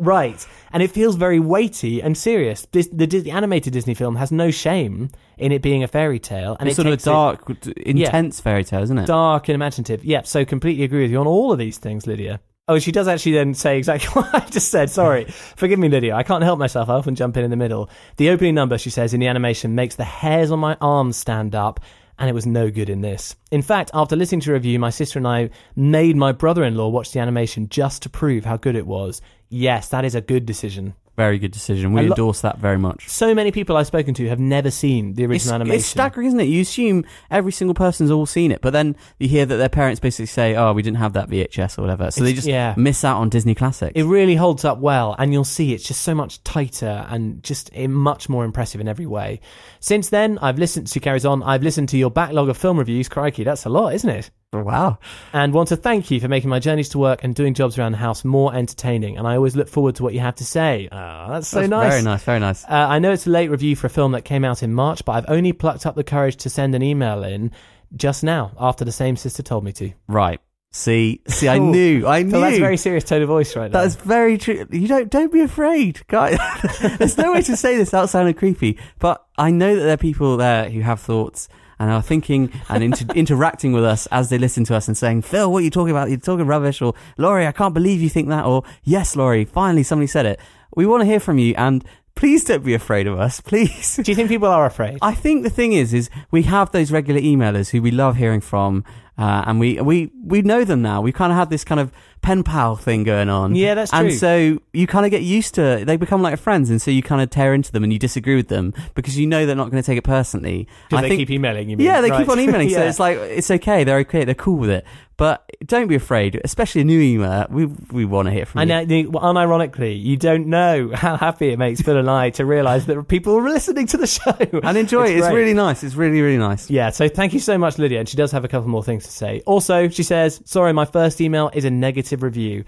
right, and it feels very weighty and serious. This, the, the animated Disney film has no shame in it being a fairy tale, and it's it sort of a takes it- dark, intense fairy tale, isn't it? dark and imaginative. Yep, so completely agree with you on all of these things, Lydia. Oh, she does actually then say exactly what I just said. Sorry. Forgive me, Lydia. I can't help myself. I often jump in in the middle. The opening number, she says, in the animation makes the hairs on my arms stand up, and it was no good in this. In fact, after listening to a review, my sister and I made my brother in law watch the animation just to prove how good it was. Yes, that is a good decision. Very good decision. We lo- endorse that very much. So many people I've spoken to have never seen the original It's, animation. it's staggering, isn't it? You assume every single person's all seen it, but then you hear that their parents basically say, "Oh, we didn't have that VHS or whatever," so they just yeah. miss out on Disney classics. It really holds up well, and you'll see it's just so much tighter and just eh, much more impressive in every way. Since then, I've listened. to carries on. I've listened to your backlog of film reviews. Crikey, that's a lot, isn't it? Wow. And want to thank you for making my journeys to work and doing jobs around the house more entertaining. And I always look forward to what you have to say. Oh, that's so That's nice. Very nice, very nice. Uh, I know it's a late review for a film that came out in March, but I've only plucked up the courage to send an email in just now after the same sister told me to. Right. See, see, I knew, I knew. Phil, that's a very serious tone of voice right now. That's very true. You don't don't be afraid, guys. There's no way to say this without sounding creepy. But I know that there are people there who have thoughts and are thinking and inter- interacting with us as they listen to us and saying, "Phil, what are you talking about? You're talking rubbish." Or Laurie, I can't believe you think that. Or Yes, Laurie, finally somebody said it. We want to hear from you and. Please don't be afraid of us, please. Do you think people are afraid? I think the thing is, is we have those regular emailers who we love hearing from, uh, and we we we know them now. We kind of had this kind of pen pal thing going on. Yeah, that's true. And so you kind of get used to they become like friends, and so you kind of tear into them and you disagree with them because you know they're not going to take it personally. 'Cause I they think- keep emailing, you mean? Yeah, they Right. keep on emailing. So it's like it's okay. They're okay. They're cool with it. But don't be afraid, especially a new emailer. We we want to hear from And you. well, unironically, you don't know how happy it makes Phil and I to realise that people are listening to the show and enjoy it. It's really nice. It's really really nice. Yeah, so thank you so much, Lydia. And she does have a couple more things to say. Also, she says, Sorry, my first email is a negative review.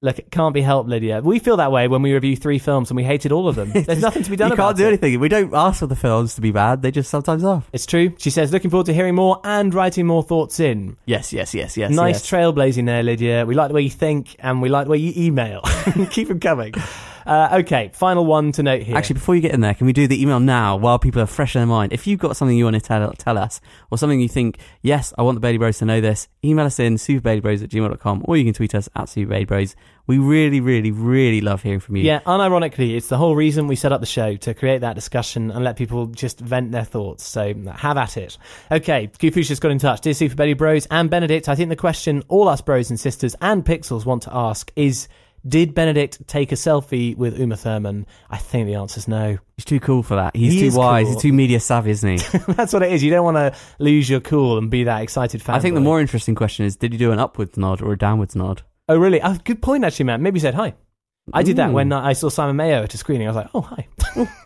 Look, it can't be helped, Lydia. We feel that way when we review three films and we hated all of them. There's nothing to be done you can't do it. anything. We don't ask for the films to be bad. They just sometimes are. It's true. She says, looking forward to hearing more and writing more thoughts in. Yes, yes, yes, yes. nice yes. trailblazing there, Lydia. We like the way you think and we like the way you email. Keep them coming. Uh, okay, final one to note here. Actually, before you get in there, can we do the email now while people are fresh in their mind? If you've got something you want to tell, tell us, or something you think, yes, I want the Bailey Bros to know this, email us in superbailybros at gmail.com, or you can tweet us at superbailybros. We really, really, really love hearing from you. Yeah, unironically, it's the whole reason we set up the show to create that discussion and let people just vent their thoughts. So have at it. Okay, Confucius got in touch. Dear Super Bailey Bros and Benedict, I think the question all us bros and sisters and pixels want to ask is Did Benedict take a selfie with Uma Thurman? I think the answer's no. He's too cool for that. He's He too is wise. cool. He's too media savvy, isn't he? That's what it is. You don't want to lose your cool and be that excited fan. I think the more interesting question is did he do an upwards nod or a downwards nod? Oh, really? Oh, good point, actually, man. Maybe he said hi. I did that when I saw Simon Mayo at a screening. I was like, oh, hi.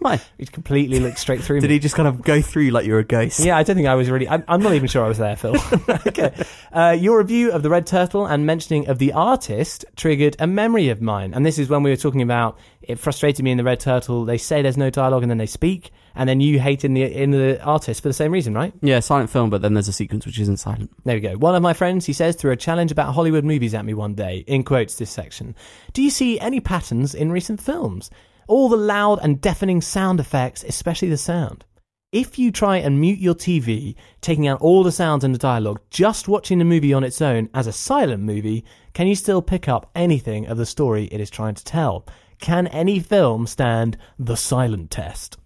Hi. He completely looked straight through me. Did me. he just kind of go through like you're a ghost? Yeah, I don't think I was really. I'm, I'm not even sure I was there, Phil. okay. Uh, your review of the Red Turtle and mentioning of the artist triggered a memory of mine, and this is when we were talking about. It frustrated me in the Red Turtle. They say there's no dialogue, and then they speak, and then you hate in the in the artist for the same reason, right? Yeah, silent film, but then there's a sequence which isn't silent. There we go. One of my friends, he says, threw a challenge about Hollywood movies at me one day, in quotes this section. Do you see any patterns in recent films? All the loud and deafening sound effects, especially the sound. If you try and mute your TV, taking out all the sounds and the dialogue, just watching the movie on its own as a silent movie, can you still pick up anything of the story it is trying to tell? Can any film stand the silent test?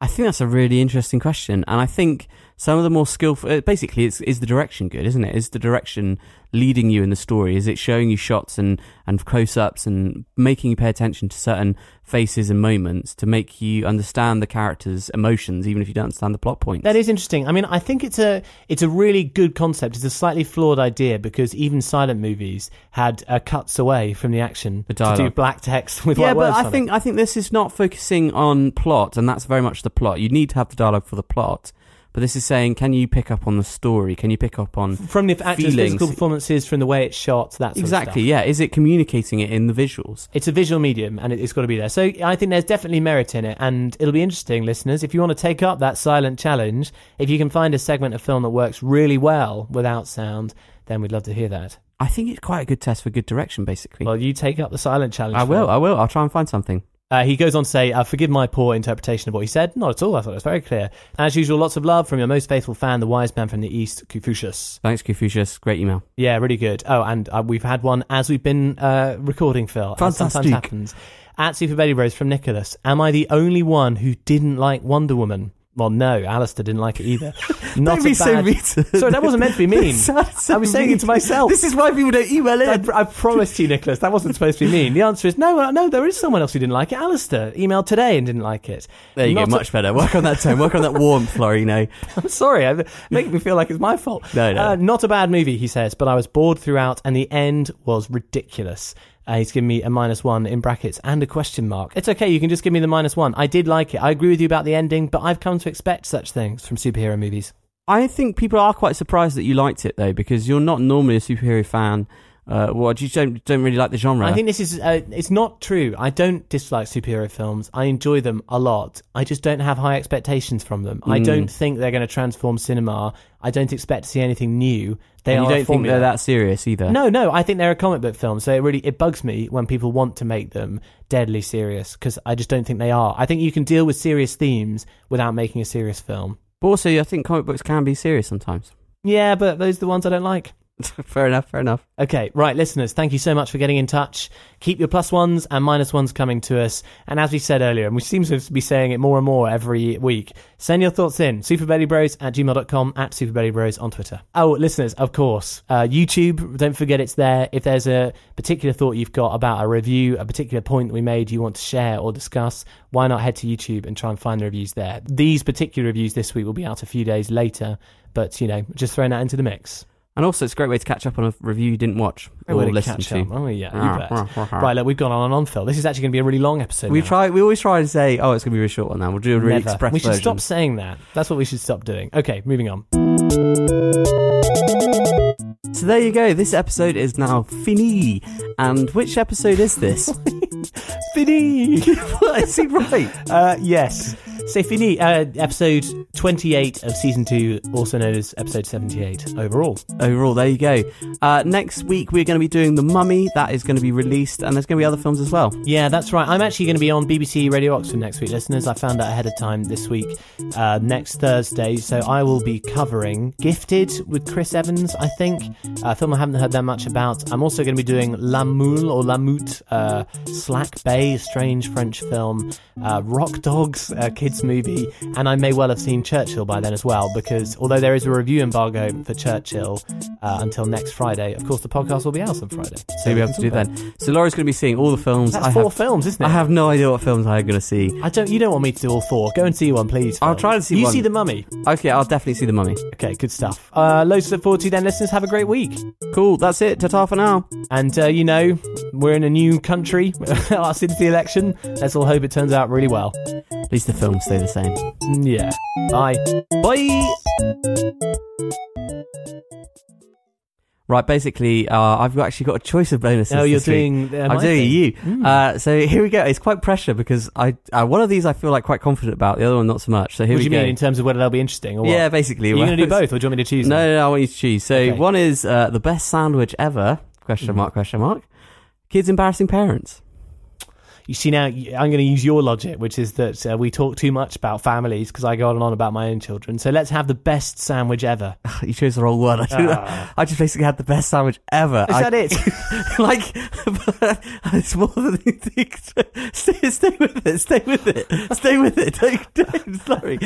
I think that's a really interesting question, and I think some of the more skillful. uh, Basically, it's is the direction good, isn't it? Is the direction leading you in the story? Is it showing you shots and and close ups and making you pay attention to certain faces and moments to make you understand the characters' emotions, even if you don't understand the plot points? That is interesting. I mean, I think it's a it's a really good concept. It's a slightly flawed idea because even silent movies had uh, cuts away from the action to do black text with yeah, white but I on it. think I think this is not focusing on plot, and that's very much the plot. You need to have the dialogue for the plot, but this is saying, can you pick up on the story? Can you pick up on from the actors' feelings? physical performances, from the way it's shot, that sort of Exactly. Yeah. Is it communicating it in the visuals? It's a visual medium and it- it's got to be there. So I think there's definitely merit in it. And it'll be interesting, listeners, if you want to take up that silent challenge, if you can find a segment of film that works really well without sound, then we'd love to hear that. I think it's quite a good test for good direction, basically. Well, you take up the silent challenge. I will. I will. I'll try and find something. Uh, he goes on to say, uh, forgive my poor interpretation of what he said. Not at all. I thought it was very clear. As usual, lots of love from your most faithful fan, the wise man from the East, Confucius. Thanks, Confucius. Great email. Yeah, really good. Oh, and uh, we've had one as we've been uh, recording, Phil. as sometimes happens. At Super Bailey Bros from Nicholas. Am I the only one who didn't like Wonder Woman? Well, no, Alistair didn't like it either. Not Don't be a so bad... mean Sorry, that wasn't meant to be mean. So I was saying mean. it to myself. This is why people don't email I, in. pr- I promised you, Nicholas, that wasn't supposed to be mean. The answer is no, uh, no, there is someone else who didn't like it. Alistair emailed today and didn't like it. There you Not go. a- Much better. Work on that tone. Work on that warmth, Laurie. No. I'm sorry, I, making me feel like it's my fault. No, no. Uh, not a bad movie, he says, but I was bored throughout, and the end was ridiculous. Uh, he's given me a minus one in brackets and a question mark. It's okay, you can just give me the minus one. I did like it. I agree with you about the ending, but I've come to expect such things from superhero movies. I think people are quite surprised that you liked it though, because you're not normally a superhero fan. Uh, well, you don't don't really like the genre. I think this is uh, it's not true. I don't dislike superhero films. I enjoy them a lot. I just don't have high expectations from them. I Mm. don't think they're going to transform cinema. I don't expect to see anything new. They and you don't think they're that serious either. No, no, I think they're a comic book film. So it really it bugs me when people want to make them deadly serious because I just don't think they are. I think you can deal with serious themes without making a serious film. But also, I think comic books can be serious sometimes. Yeah, but those are the ones I don't like. fair enough. Fair enough. Okay, right, listeners, thank you so much for getting in touch. Keep your plus ones and minus ones coming to us. And as we said earlier, and we seem to be saying it more and more every week, send your thoughts in. superbailybros at gmail.com, at superbailybros on Twitter. Oh, listeners, of course, uh, YouTube, don't forget it's there. If there's a particular thought you've got about a review, a particular point that we made you want to share or discuss, why not head to YouTube and try and find the reviews there? These particular reviews this week will be out a few days later, but, you know, just throwing that into the mix. And also, it's a great way to catch up on a review you didn't watch or way to listen catch to. up. Oh yeah, Ah, you bet. right, look, we've gone on and on, Phil. This is actually going to be a really long episode. We now. try. We always try and say, "Oh, it's going to be a really short one." Now we'll do a really Never. express We should version. stop saying that. That's what we should stop doing. Okay, moving on. So there you go. This episode is now fini. And which episode is this? fini. Is he right? Uh, yes. C'est fini. Uh, episode 28 of season 2, also known as episode 78 overall. Overall, there you go. Uh, next week we're going to be doing The Mummy. That is going to be released, and there's going to be other films as well. Yeah, that's right. I'm actually going to be on BBC Radio Oxford next week, listeners. I found out ahead of time this week, uh, next Thursday. So I will be covering Gifted with Chris Evans, I think. A film I haven't heard that much about. I'm also going to be doing La Moule or La Moute, uh, Slack Bay, a strange French film, uh, Rock Dogs, a kids movie, and I may well have seen Churchill by then as well, because although there is a review embargo for Churchill uh, until next Friday, of course the podcast will be out on Friday. So you'll be able to do then. So Laura's going to be seeing all the films. That's I four have, films, isn't it? I have no idea what films I'm going to see. I don't. You don't want me to do all four. Go and see one, please. I'll try to see You one. see the Mummy. Okay, I'll definitely see The Mummy. Okay, good stuff. Uh, loads to look forward to then, listeners. Have a great week. Cool. That's it. Ta-ta for now. And uh, you know, we're in a new country since the election. Let's all hope it turns out really well. At least the films stay the same. Yeah. Bye. Bye. Right, basically, uh, I've actually got a choice of bonuses. Oh, you're doing, uh, I'm doing you. Mm. Uh, so here we go. It's quite pressure because I uh, one of these I feel like quite confident about. The other one not so much. So here what we do you go. mean in terms of whether they'll be interesting or what? Yeah, basically. Are you going to do both, or do you want me to choose? No, no, no, I want you to choose. So Okay. one is uh, the best sandwich ever? Question mark? Question mark? Kids embarrassing parents. You see now, I'm going to use your logic, which is that uh, we talk too much about families because I go on and on about my own children. So let's have the best sandwich ever. You chose the wrong word. I, Ah. I just basically had the best sandwich ever. Is I- that it? like it's more than you think. Stay, stay with it. Stay with it. Stay with it. Don't, don't, sorry.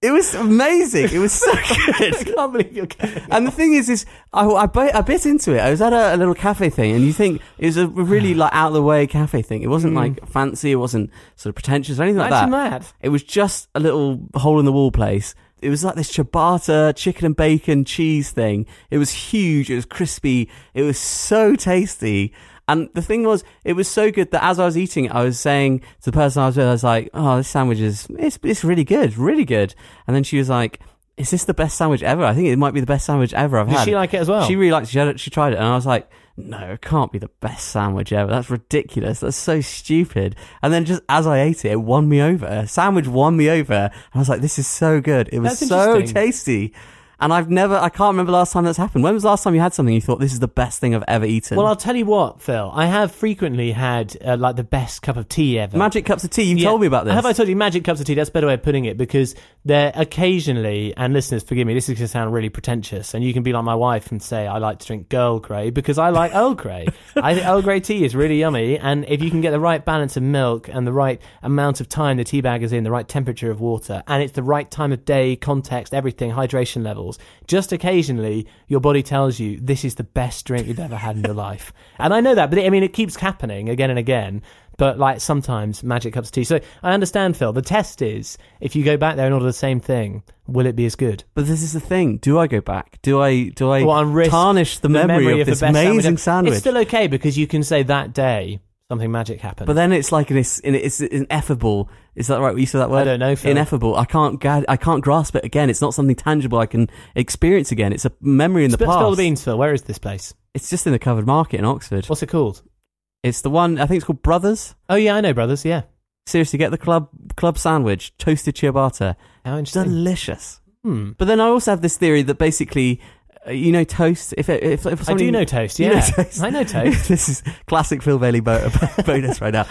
It was amazing. It was so good. I can't believe you're. And the thing is, is I, I, bit, I bit into it. I was at a, a little cafe thing, and you think it was a really like out of the way cafe thing. It wasn't hmm. like fancy. It wasn't sort of pretentious or anything like that. that. It was just a little hole in the wall place. It was like this ciabatta chicken and bacon cheese thing. It was huge. It was crispy. It was so tasty. And the thing was, it was so good that as I was eating it, I was saying to the person I was with, I was like, "Oh, this sandwich is it's it's really good, really good." And then she was like, "Is this the best sandwich ever? I think it might be the best sandwich ever I've had. Did had." she like it as well? She really liked it. She, had it, she tried it, and I was like, "No, it can't be the best sandwich ever. That's ridiculous. That's so stupid." And then just as I ate it, it won me over. Sandwich won me over. And I was like, "This is so good. It was That's so interesting. tasty." And I've never, I can't remember the last time that's happened. When was the last time you had something you thought this is the best thing I've ever eaten? Well, I'll tell you what, Phil. I have frequently had uh, like the best cup of tea ever. Magic cups of tea. You Yeah. told me about this. Have I told you magic cups of tea? That's a better way of putting it because they're occasionally, and listeners, forgive me, this is going to sound really pretentious, and you can be like my wife and say, I like to drink Girl Grey because I like Earl Grey. I think Earl Grey tea is really yummy, and if you can get the right balance of milk and the right amount of time the tea bag is in, the right temperature of water, and it's the right time of day, context, everything, hydration levels, just occasionally your body tells you this is the best drink you've ever had in your life. And I know that, but I mean, it keeps happening again and again but like sometimes magic cups of tea. So I understand, Phil. The test is if you go back there and order the same thing, will it be as good? But this is the thing. Do I go back? Do I do I Well, tarnish the, memory, of, the this amazing ever. sandwich? It's still okay because you can say that day Something magic happened. But then it's like an, it's, it's ineffable. Is that right? You said that word? I don't know, Phil. Ineffable. I can't ga- I can't grasp it again. It's not something tangible I can experience again. It's a memory in the Spill, past. spill the beans, Phil. Where is this place? It's just in the covered market in Oxford. What's it called? It's the one I think it's called Brothers. Oh yeah, I know, brothers. Yeah. Seriously, get the club club sandwich, toasted ciabatta. How interesting. Delicious. Hmm. But then I also have this theory that basically, uh, you know, toast. If if, if, if I do know toast. You know Yeah, toast. I know toast. this is classic Phil Bailey bonus right now.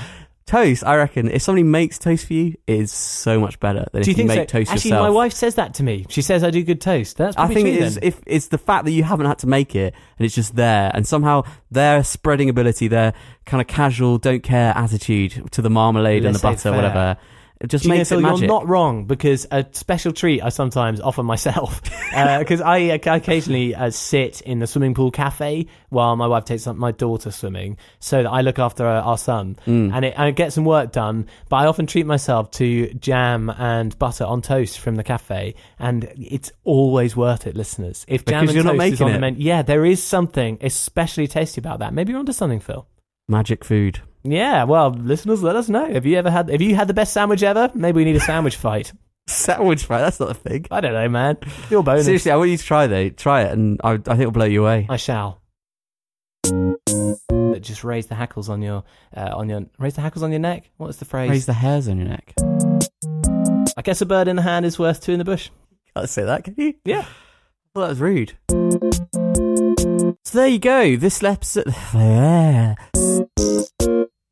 Toast, I reckon, if somebody makes toast for you, it is so much better than do you if you make so? toast Actually, yourself. my wife says that to me. She says I do good toast. That's I think true it is if it's the fact that you haven't had to make it and it's just there, and somehow their spreading ability, their kind of casual, don't care attitude to the marmalade and the butter, Laissez-faire. whatever, it just Do you know, makes it magic. You're not wrong because a special treat I sometimes offer myself because I uh, occasionally uh, sit in the swimming pool cafe while my wife takes my daughter swimming, so that I look after uh, our son Mm. and, it, and I get some work done. But I often treat myself to jam and butter on toast from the cafe, and it's always worth it, listeners. If jam Because and you're not toast is making on the menu, yeah, there is something especially tasty about that. Maybe you're onto something, Phil. Magic food. Yeah, well, listeners, let us know. Have you ever had? Have you had the best sandwich ever? Maybe we need a sandwich fight. Sandwich fry, that's not a thing. I don't know, man. Your bonus. Seriously, I want you to try though. Try it, and I, I think it'll blow you away. I shall. Just raise the hackles on your uh, on your raise the hackles on your neck. What's the phrase? Raise the hairs on your neck. I guess a bird in the hand is worth two in the bush. Can't say that, can you? Yeah. Well, that was rude. So there you go. This episode.